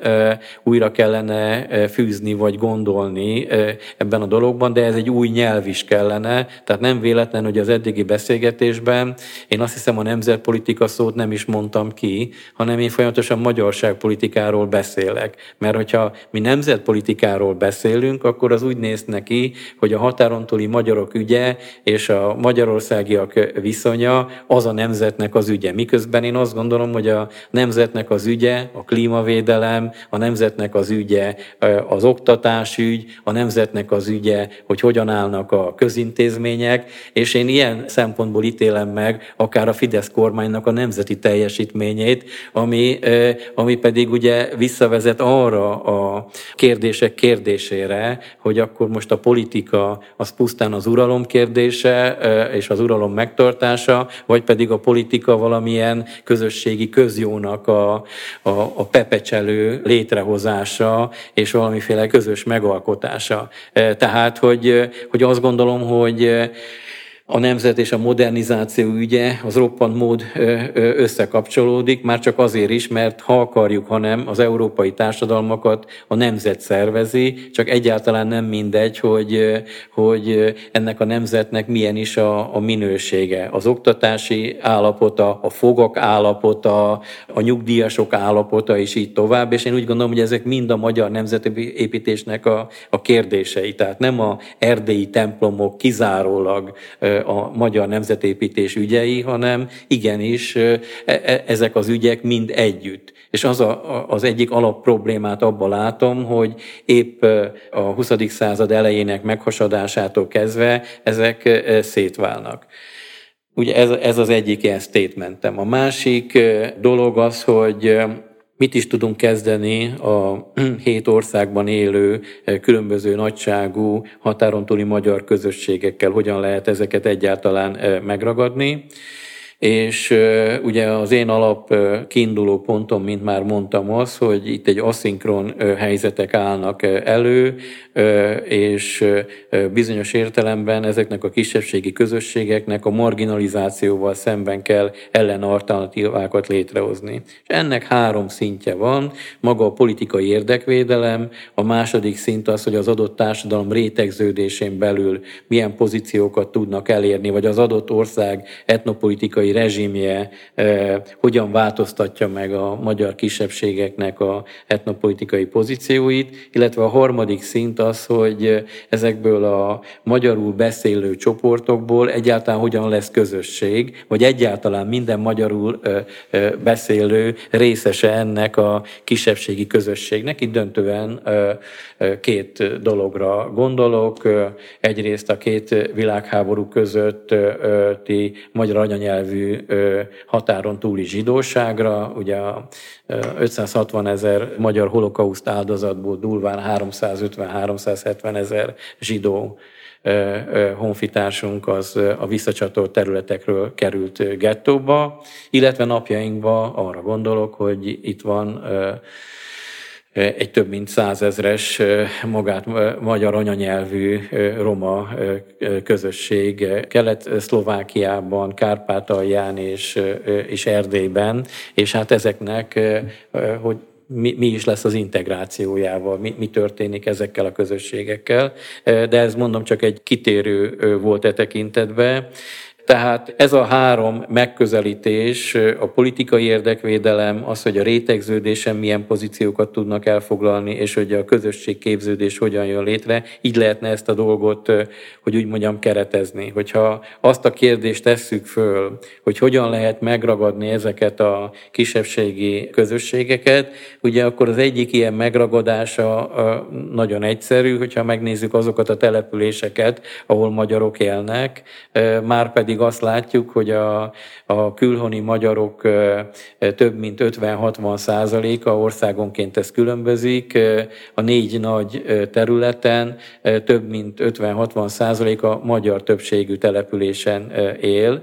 újra kellene fűzni, vagy gondolni ebben a dologban, de ez egy új nyelv is kellene. Tehát nem véletlen, hogy az eddigi beszélgetésben én azt hiszem a nemzetpolitika szót nem is mondtam ki, hanem én folyamatosan magyarságpolitikáról beszélek. Mert hogyha mi nemzetpolitikáról beszélünk, beszélünk, akkor az úgy néz neki, hogy a határon túli magyarok ügye és a magyarországiak viszonya az a nemzetnek az ügye. Miközben én azt gondolom, hogy a nemzetnek az ügye, a klímavédelem, a nemzetnek az ügye, az oktatásügy, a nemzetnek az ügye, hogy hogyan állnak a közintézmények, és én ilyen szempontból ítélem meg akár a Fidesz kormánynak a nemzeti teljesítményét, ami, ami pedig ugye visszavezet arra a kérdések kérdésére, kérdésére, hogy akkor most a politika az pusztán az uralom kérdése és az uralom megtartása, vagy pedig a politika valamilyen közösségi közjónak a, a, a pepecselő létrehozása és valamiféle közös megalkotása. Tehát, hogy, hogy azt gondolom, hogy a nemzet és a modernizáció ügye az roppant mód összekapcsolódik, már csak azért is, mert ha akarjuk, hanem az európai társadalmakat a nemzet szervezi, csak egyáltalán nem mindegy, hogy, hogy ennek a nemzetnek milyen is a, a minősége. Az oktatási állapota, a fogak állapota, a nyugdíjasok állapota, és így tovább, és én úgy gondolom, hogy ezek mind a magyar nemzetépítésnek a, a kérdései. Tehát nem a erdélyi templomok kizárólag a magyar nemzetépítés ügyei, hanem igenis e, e, ezek az ügyek mind együtt. És az a, az egyik alapproblémát abban látom, hogy épp a 20. század elejének meghasadásától kezdve ezek szétválnak. Ugye ez, ez az egyik ilyen statementem. A másik dolog az, hogy mit is tudunk kezdeni a hét országban élő különböző nagyságú határon túli magyar közösségekkel, hogyan lehet ezeket egyáltalán megragadni és ugye az én alap kiinduló pontom, mint már mondtam, az, hogy itt egy aszinkron helyzetek állnak elő, és bizonyos értelemben ezeknek a kisebbségi közösségeknek a marginalizációval szemben kell ellenalternatívákat létrehozni. És ennek három szintje van, maga a politikai érdekvédelem, a második szint az, hogy az adott társadalom rétegződésén belül milyen pozíciókat tudnak elérni, vagy az adott ország etnopolitikai rezsimje hogyan változtatja meg a magyar kisebbségeknek a etnopolitikai pozícióit, illetve a harmadik szint az, hogy ezekből a magyarul beszélő csoportokból egyáltalán hogyan lesz közösség, vagy egyáltalán minden magyarul beszélő részese ennek a kisebbségi közösségnek. Itt döntően két dologra gondolok. Egyrészt a két világháború közötti magyar anyanyelvű határon túli zsidóságra, ugye a 560 ezer magyar holokauszt áldozatból durván 350-370 ezer zsidó honfitársunk az a visszacsatolt területekről került gettóba, illetve napjainkban arra gondolok, hogy itt van egy több mint százezres magát magyar anyanyelvű roma közösség Kelet-Szlovákiában, Kárpátalján és, és Erdélyben, és hát ezeknek, hogy mi, mi is lesz az integrációjával, mi, mi történik ezekkel a közösségekkel. De ez mondom csak egy kitérő volt e tekintetben. Tehát ez a három megközelítés, a politikai érdekvédelem, az, hogy a rétegződésen milyen pozíciókat tudnak elfoglalni, és hogy a közösségképződés hogyan jön létre, így lehetne ezt a dolgot, hogy úgy mondjam, keretezni. Hogyha azt a kérdést tesszük föl, hogy hogyan lehet megragadni ezeket a kisebbségi közösségeket, ugye akkor az egyik ilyen megragadása nagyon egyszerű, hogyha megnézzük azokat a településeket, ahol magyarok élnek, már pedig azt látjuk, hogy a, a külhoni magyarok több mint 50-60 százaléka országonként ez különbözik. A négy nagy területen több mint 50-60 százaléka magyar többségű településen él.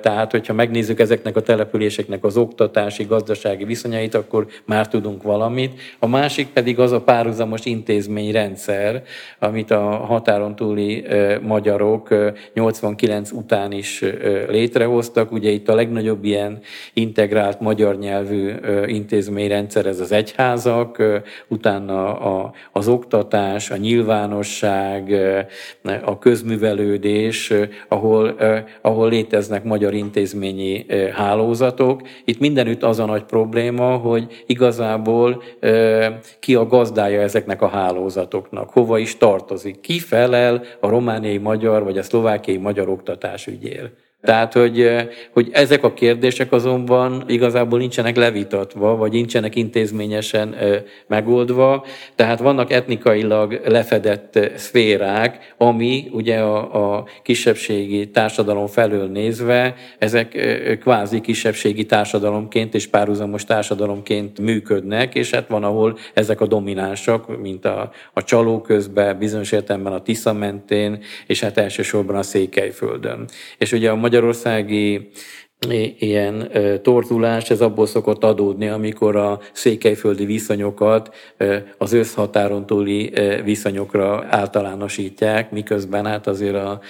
Tehát, hogyha megnézzük ezeknek a településeknek az oktatási, gazdasági viszonyait, akkor már tudunk valamit. A másik pedig az a párhuzamos intézményrendszer, amit a határon túli magyarok 89 után is létrehoztak. Ugye itt a legnagyobb ilyen integrált magyar nyelvű intézményrendszer ez az egyházak, utána az oktatás, a nyilvánosság, a közművelődés, ahol, ahol léteznek magyar intézményi hálózatok. Itt mindenütt az a nagy probléma, hogy igazából ki a gazdája ezeknek a hálózatoknak, hova is tartozik, ki felel a romániai magyar vagy a szlovákiai magyar oktatás ger Tehát, hogy, hogy ezek a kérdések azonban igazából nincsenek levitatva, vagy nincsenek intézményesen megoldva, tehát vannak etnikailag lefedett szférák, ami ugye a, a kisebbségi társadalom felől nézve, ezek kvázi kisebbségi társadalomként és párhuzamos társadalomként működnek, és hát van, ahol ezek a dominánsak, mint a, a csaló közben, bizonyos értelemben a Tisza mentén, és hát elsősorban a Székelyföldön. És ugye a magyarországi ilyen torzulás, ez abból szokott adódni, amikor a székelyföldi viszonyokat az összhatáron túli viszonyokra általánosítják, miközben hát azért a,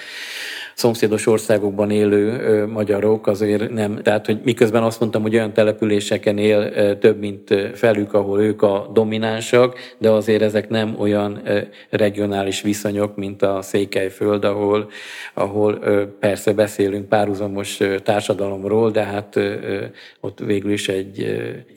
szomszédos országokban élő magyarok azért nem, tehát hogy miközben azt mondtam, hogy olyan településeken él több, mint felük, ahol ők a dominánsak, de azért ezek nem olyan regionális viszonyok, mint a Székelyföld, ahol, ahol persze beszélünk párhuzamos társadalomról, de hát ott végül is egy,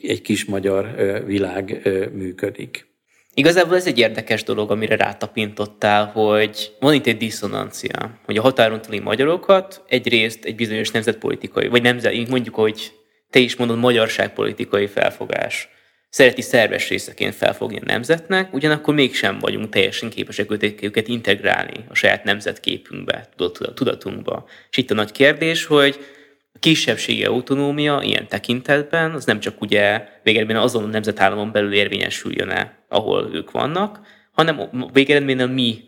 egy kis magyar világ működik. Igazából ez egy érdekes dolog, amire rátapintottál, hogy van itt egy diszonancia, hogy a határon túli magyarokat egyrészt egy bizonyos nemzetpolitikai, vagy nemzet, mondjuk, hogy te is mondod, magyarságpolitikai felfogás szereti szerves részeként felfogni a nemzetnek, ugyanakkor mégsem vagyunk teljesen képesek őket integrálni a saját nemzetképünkbe, tudatunkba. És itt a nagy kérdés, hogy kisebbségi autonómia ilyen tekintetben az nem csak ugye végeredményben azon a nemzetállamon belül érvényesüljön-e, ahol ők vannak, hanem végeredményben a mi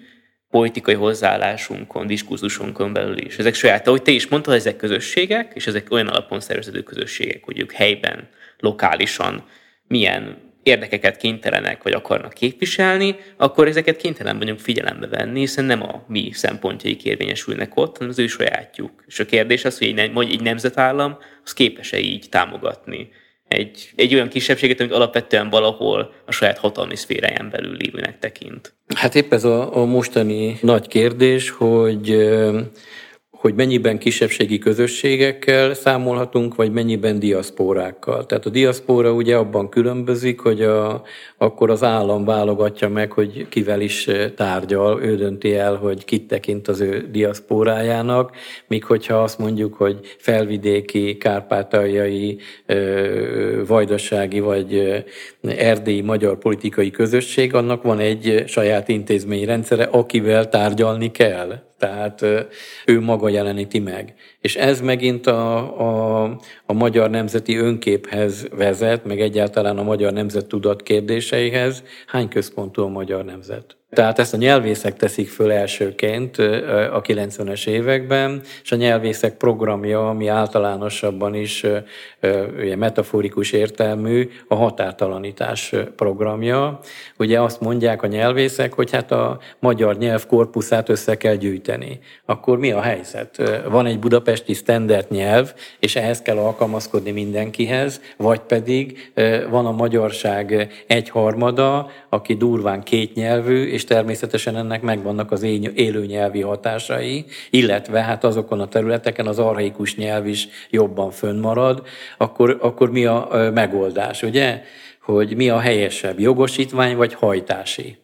politikai hozzáállásunkon, diskurzusunkon belül is. Ezek saját, ahogy te is mondtad, ezek közösségek, és ezek olyan alapon szerveződő közösségek, hogy ők helyben, lokálisan milyen érdekeket kénytelenek vagy akarnak képviselni, akkor ezeket kénytelen vagyunk figyelembe venni, hiszen nem a mi szempontjaik érvényesülnek ott, hanem az ő sajátjuk. És a kérdés az, hogy egy, egy nemzetállam az képes-e így támogatni egy, egy olyan kisebbséget, amit alapvetően valahol a saját hatalmi szféráján belül lévőnek tekint. Hát épp ez a, a mostani nagy kérdés, hogy hogy mennyiben kisebbségi közösségekkel számolhatunk, vagy mennyiben diaszpórákkal. Tehát a diaszpóra ugye abban különbözik, hogy a, akkor az állam válogatja meg, hogy kivel is tárgyal, ő dönti el, hogy kit tekint az ő diaszpórájának, míg hogyha azt mondjuk, hogy felvidéki, kárpátaljai, vajdasági vagy erdélyi magyar politikai közösség, annak van egy saját intézményrendszere, akivel tárgyalni kell. Tehát ő maga jeleníti meg. És ez megint a, a, a magyar nemzeti önképhez vezet, meg egyáltalán a magyar nemzet tudat kérdéseihez. Hány központú a magyar nemzet? Tehát ezt a nyelvészek teszik föl elsőként a 90-es években, és a nyelvészek programja, ami általánosabban is ugye, metaforikus értelmű, a határtalanítás programja. Ugye azt mondják a nyelvészek, hogy hát a magyar nyelv korpuszát össze kell gyűjteni. Akkor mi a helyzet? Van egy budapesti standard nyelv, és ehhez kell alkalmazkodni mindenkihez, vagy pedig van a magyarság egyharmada, aki durván kétnyelvű, és természetesen ennek megvannak az élő nyelvi hatásai, illetve hát azokon a területeken az arhaikus nyelv is jobban fönnmarad, akkor, akkor mi a megoldás, ugye? Hogy mi a helyesebb, jogosítvány vagy hajtási?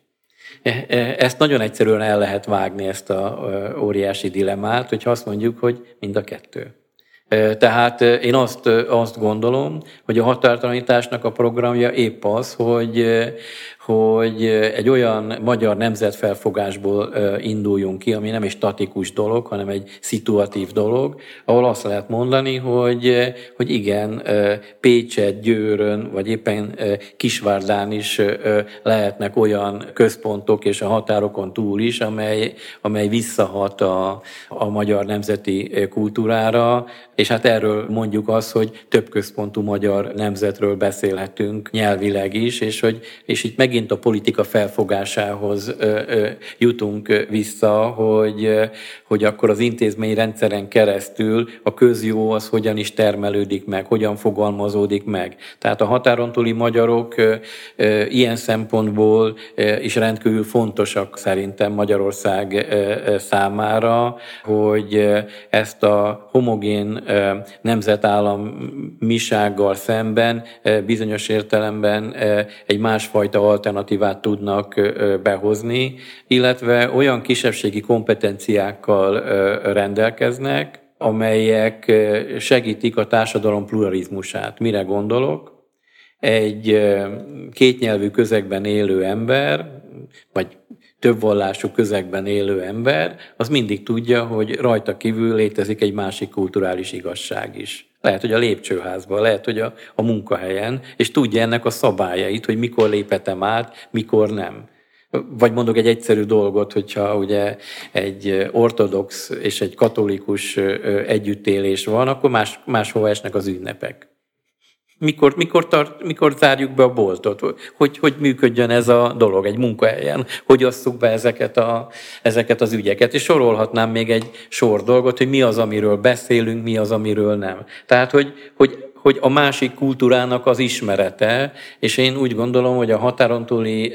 E, e, ezt nagyon egyszerűen el lehet vágni, ezt a óriási dilemmát, hogyha azt mondjuk, hogy mind a kettő. E, tehát én azt, azt gondolom, hogy a határtalanításnak a programja épp az, hogy, hogy egy olyan magyar nemzetfelfogásból induljunk ki, ami nem egy statikus dolog, hanem egy szituatív dolog, ahol azt lehet mondani, hogy, hogy igen, Pécset, Győrön, vagy éppen Kisvárdán is lehetnek olyan központok és a határokon túl is, amely, amely visszahat a, a magyar nemzeti kultúrára, és hát erről mondjuk azt, hogy több központú magyar nemzetről beszélhetünk nyelvileg is, és hogy és itt megint megint a politika felfogásához jutunk vissza, hogy, hogy akkor az intézményrendszeren keresztül a közjó az hogyan is termelődik meg, hogyan fogalmazódik meg. Tehát a határon túli magyarok ilyen szempontból is rendkívül fontosak szerintem Magyarország számára, hogy ezt a homogén nemzetállamisággal szemben bizonyos értelemben egy másfajta alternatívát tudnak behozni, illetve olyan kisebbségi kompetenciákkal rendelkeznek, amelyek segítik a társadalom pluralizmusát. Mire gondolok? Egy kétnyelvű közegben élő ember, vagy több vallású közegben élő ember, az mindig tudja, hogy rajta kívül létezik egy másik kulturális igazság is. Lehet, hogy a lépcsőházban, lehet, hogy a, a munkahelyen, és tudja ennek a szabályait, hogy mikor lépetem át, mikor nem. Vagy mondok egy egyszerű dolgot, hogyha ugye egy ortodox és egy katolikus együttélés van, akkor más, máshova esnek az ünnepek. Mikor, mikor, tart, mikor zárjuk be a boltot? Hogy, hogy működjön ez a dolog egy munkahelyen? Hogy osszuk be ezeket, a, ezeket az ügyeket? És sorolhatnám még egy sor dolgot, hogy mi az, amiről beszélünk, mi az, amiről nem. Tehát, hogy, hogy hogy a másik kultúrának az ismerete, és én úgy gondolom, hogy a határon túli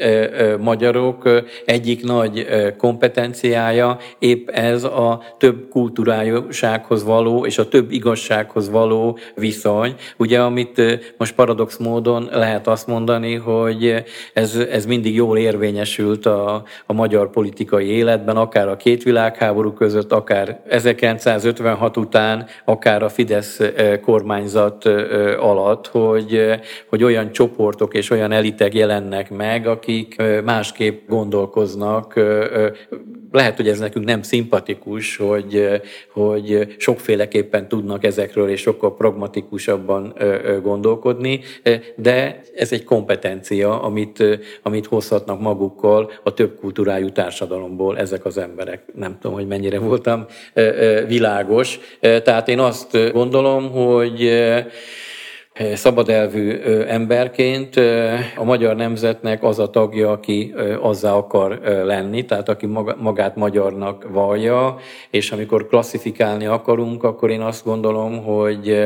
magyarok egyik nagy kompetenciája épp ez a több kultúrájúsághoz való és a több igazsághoz való viszony. Ugye, amit most paradox módon lehet azt mondani, hogy ez, ez mindig jól érvényesült a, a magyar politikai életben, akár a két világháború között, akár 1956 után, akár a Fidesz kormányzat alatt, hogy, hogy olyan csoportok és olyan elitek jelennek meg, akik másképp gondolkoznak. Lehet, hogy ez nekünk nem szimpatikus, hogy, hogy sokféleképpen tudnak ezekről, és sokkal pragmatikusabban gondolkodni, de ez egy kompetencia, amit, amit hozhatnak magukkal a több kultúrájú társadalomból ezek az emberek. Nem tudom, hogy mennyire voltam világos. Tehát én azt gondolom, hogy szabadelvű emberként a magyar nemzetnek az a tagja, aki azzá akar lenni, tehát aki magát magyarnak vallja, és amikor klasszifikálni akarunk, akkor én azt gondolom, hogy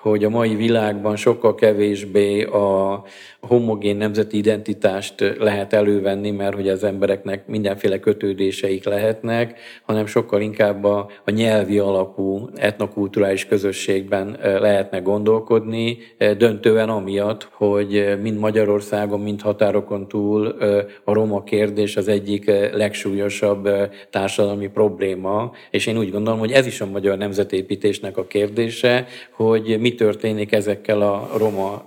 hogy a mai világban sokkal kevésbé a homogén nemzeti identitást lehet elővenni, mert hogy az embereknek mindenféle kötődéseik lehetnek, hanem sokkal inkább a, a nyelvi alapú etnokulturális közösségben lehetne gondolkodni, döntően amiatt, hogy mind Magyarországon, mind határokon túl a roma kérdés az egyik legsúlyosabb társadalmi probléma, és én úgy gondolom, hogy ez is a magyar nemzetépítésnek a kérdése, hogy mi történik ezekkel a roma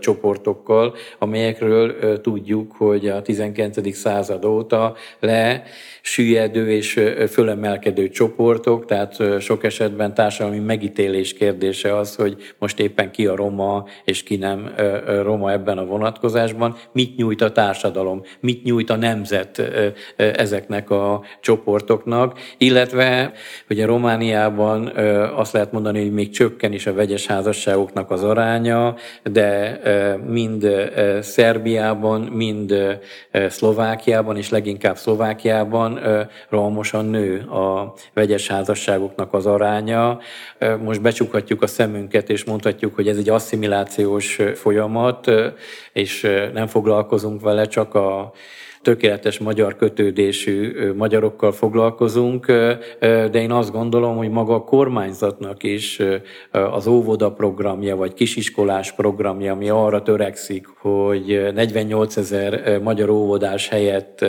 csoportokkal, amelyekről tudjuk, hogy a 19. század óta le süllyedő és fölemelkedő csoportok, tehát sok esetben társadalmi megítélés kérdése az, hogy most éppen ki a roma és ki nem roma ebben a vonatkozásban, mit nyújt a társadalom, mit nyújt a nemzet ezeknek a csoportoknak, illetve ugye Romániában azt lehet mondani, hogy még csökken is a vegyes házasságoknak az aránya, de mind Szerbiában, mind Szlovákiában, és leginkább Szlovákiában rohamosan nő a vegyes házasságoknak az aránya. Most becsukhatjuk a szemünket, és mondhatjuk, hogy ez egy asszimilációs folyamat, és nem foglalkozunk vele, csak a tökéletes magyar kötődésű magyarokkal foglalkozunk, de én azt gondolom, hogy maga a kormányzatnak is az óvoda programja, vagy kisiskolás programja, ami arra törekszik, hogy 48 ezer magyar óvodás helyett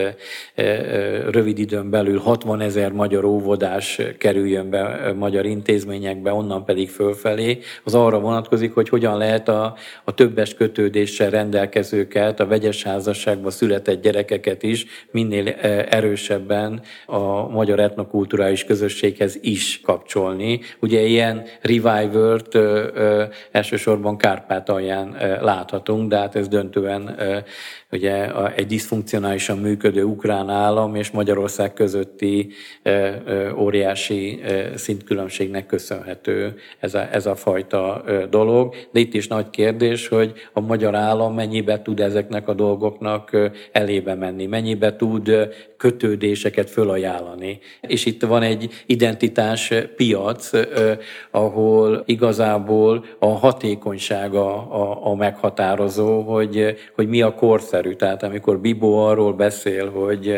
rövid időn belül 60 ezer magyar óvodás kerüljön be magyar intézményekbe, onnan pedig fölfelé, az arra vonatkozik, hogy hogyan lehet a, a többes kötődéssel rendelkezőket, a vegyes házasságban született gyerekek gyerekeket is minél e, erősebben a magyar etnokulturális közösséghez is kapcsolni. Ugye ilyen revival-t elsősorban Kárpátalján láthatunk, de hát ez döntően ugye egy diszfunkcionálisan működő ukrán állam és Magyarország közötti óriási szintkülönbségnek köszönhető ez a, ez a fajta dolog. De itt is nagy kérdés, hogy a magyar állam mennyibe tud ezeknek a dolgoknak elébe menni, mennyibe tud kötődéseket fölajánlani. És itt van egy identitás piac, ahol igazából a hatékonysága a, a meghatározó, hogy, hogy mi a korszerű. Tehát amikor Bibó arról beszél, hogy,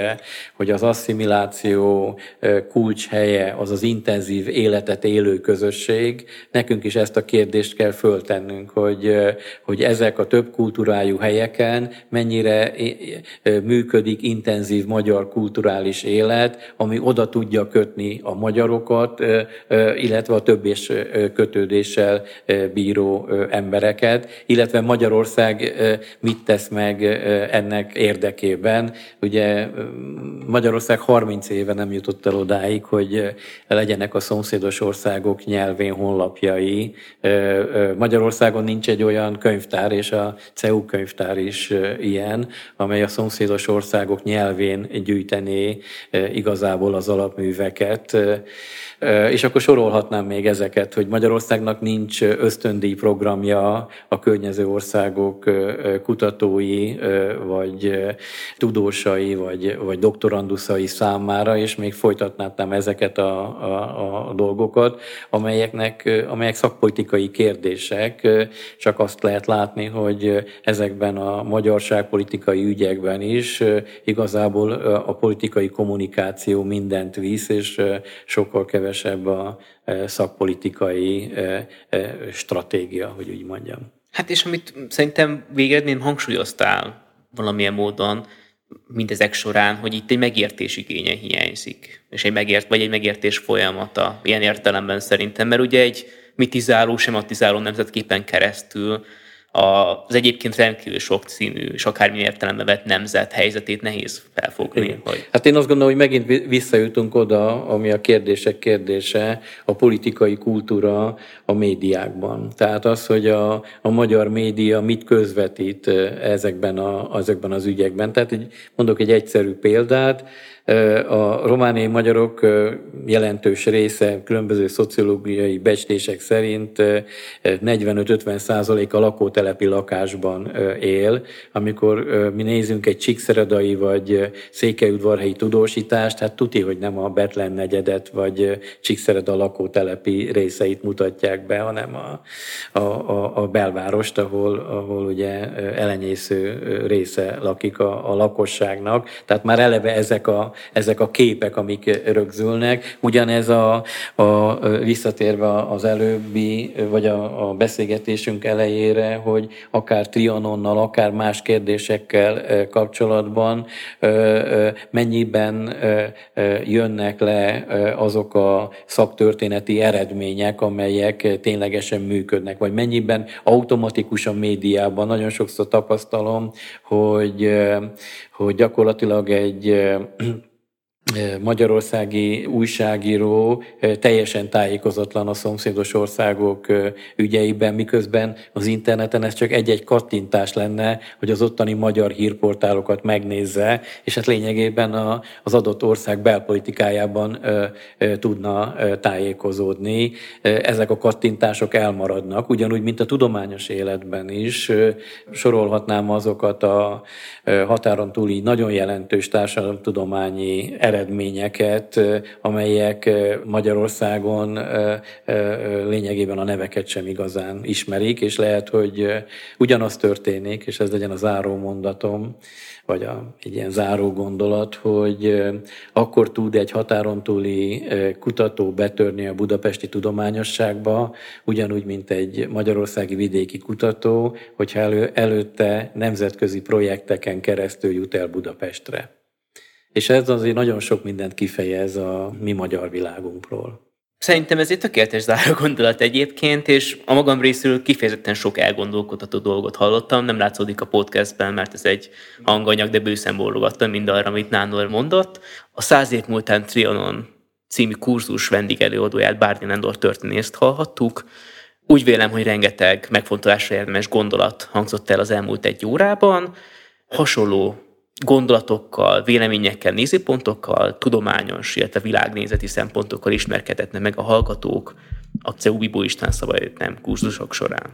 hogy az asszimiláció kulcshelye az az intenzív életet élő közösség, nekünk is ezt a kérdést kell föltennünk, hogy, hogy ezek a több kultúrájú helyeken mennyire működik intenzív magyar kulturális élet, ami oda tudja kötni a magyarokat, illetve a többés kötődéssel bíró embereket, illetve Magyarország mit tesz meg ennek érdekében. Ugye Magyarország 30 éve nem jutott el odáig, hogy legyenek a szomszédos országok nyelvén honlapjai. Magyarországon nincs egy olyan könyvtár, és a CEU könyvtár is ilyen, amely a szomszédos országok nyelvén gyűjtené igazából az alapműveket. És akkor sorolhatnám még ezeket, hogy Magyarországnak nincs ösztöndíj programja a környező országok kutatói, vagy tudósai, vagy, vagy doktoranduszai számára, és még folytatnám ezeket a, a, a dolgokat, amelyeknek, amelyek szakpolitikai kérdések, csak azt lehet látni, hogy ezekben a magyarságpolitikai ügyekben is igazából a politikai kommunikáció mindent visz, és sokkal kevesebb a szakpolitikai stratégia, hogy úgy mondjam. Hát és amit szerintem végeredményen hangsúlyoztál valamilyen módon, mindezek során, hogy itt egy megértés igénye hiányzik, és egy megért, vagy egy megértés folyamata, ilyen értelemben szerintem, mert ugye egy mitizáló, sematizáló nemzetképpen keresztül az egyébként rendkívül sok színű és akármilyen értelemben vett nemzet helyzetét nehéz felfogni. Hogy... Hát én azt gondolom, hogy megint visszajutunk oda, ami a kérdések kérdése, a politikai kultúra a médiákban. Tehát az, hogy a, a magyar média mit közvetít ezekben, a, ezekben az ügyekben. Tehát egy, mondok egy egyszerű példát, a romániai magyarok jelentős része különböző szociológiai becslések szerint 45-50 százalék a lakótelepi lakásban él. Amikor mi nézünk egy csíkszeredai vagy székelyudvarhelyi tudósítást, hát tuti, hogy nem a Betlen negyedet vagy Csíkszereda lakótelepi részeit mutatják be, hanem a, a, a, a belvárost, ahol, ahol ugye elenyésző része lakik a, a lakosságnak. Tehát már eleve ezek a ezek a képek, amik rögzülnek. Ugyanez a, a visszatérve az előbbi, vagy a, a beszélgetésünk elejére, hogy akár Trianonnal, akár más kérdésekkel kapcsolatban mennyiben jönnek le azok a szaktörténeti eredmények, amelyek ténylegesen működnek, vagy mennyiben automatikus a médiában. Nagyon sokszor tapasztalom, hogy, hogy gyakorlatilag egy magyarországi újságíró teljesen tájékozatlan a szomszédos országok ügyeiben, miközben az interneten ez csak egy-egy kattintás lenne, hogy az ottani magyar hírportálokat megnézze, és hát lényegében az adott ország belpolitikájában tudna tájékozódni. Ezek a kattintások elmaradnak, ugyanúgy, mint a tudományos életben is. Sorolhatnám azokat a határon túli nagyon jelentős társadalomtudományi eredményeket, eredményeket, amelyek Magyarországon lényegében a neveket sem igazán ismerik, és lehet, hogy ugyanaz történik, és ez legyen a záró mondatom, vagy a, egy ilyen záró gondolat, hogy akkor tud egy határon túli kutató betörni a budapesti tudományosságba, ugyanúgy, mint egy magyarországi vidéki kutató, hogyha elő, előtte nemzetközi projekteken keresztül jut el Budapestre. És ez azért nagyon sok mindent kifejez a mi magyar világunkról. Szerintem ez egy tökéletes záró gondolat egyébként, és a magam részéről kifejezetten sok elgondolkodható dolgot hallottam, nem látszódik a podcastben, mert ez egy hanganyag, de bőszen bólogattam arra, amit Nándor mondott. A száz év múltán Trianon című kurzus vendégelőadóját, Bárdi Nándor történészt hallhattuk. Úgy vélem, hogy rengeteg megfontolásra érdemes gondolat hangzott el az elmúlt egy órában. Hasonló gondolatokkal, véleményekkel, nézőpontokkal, tudományos, illetve világnézeti szempontokkal ismerkedhetne meg a hallgatók a CEU Bibó István nem kurzusok során.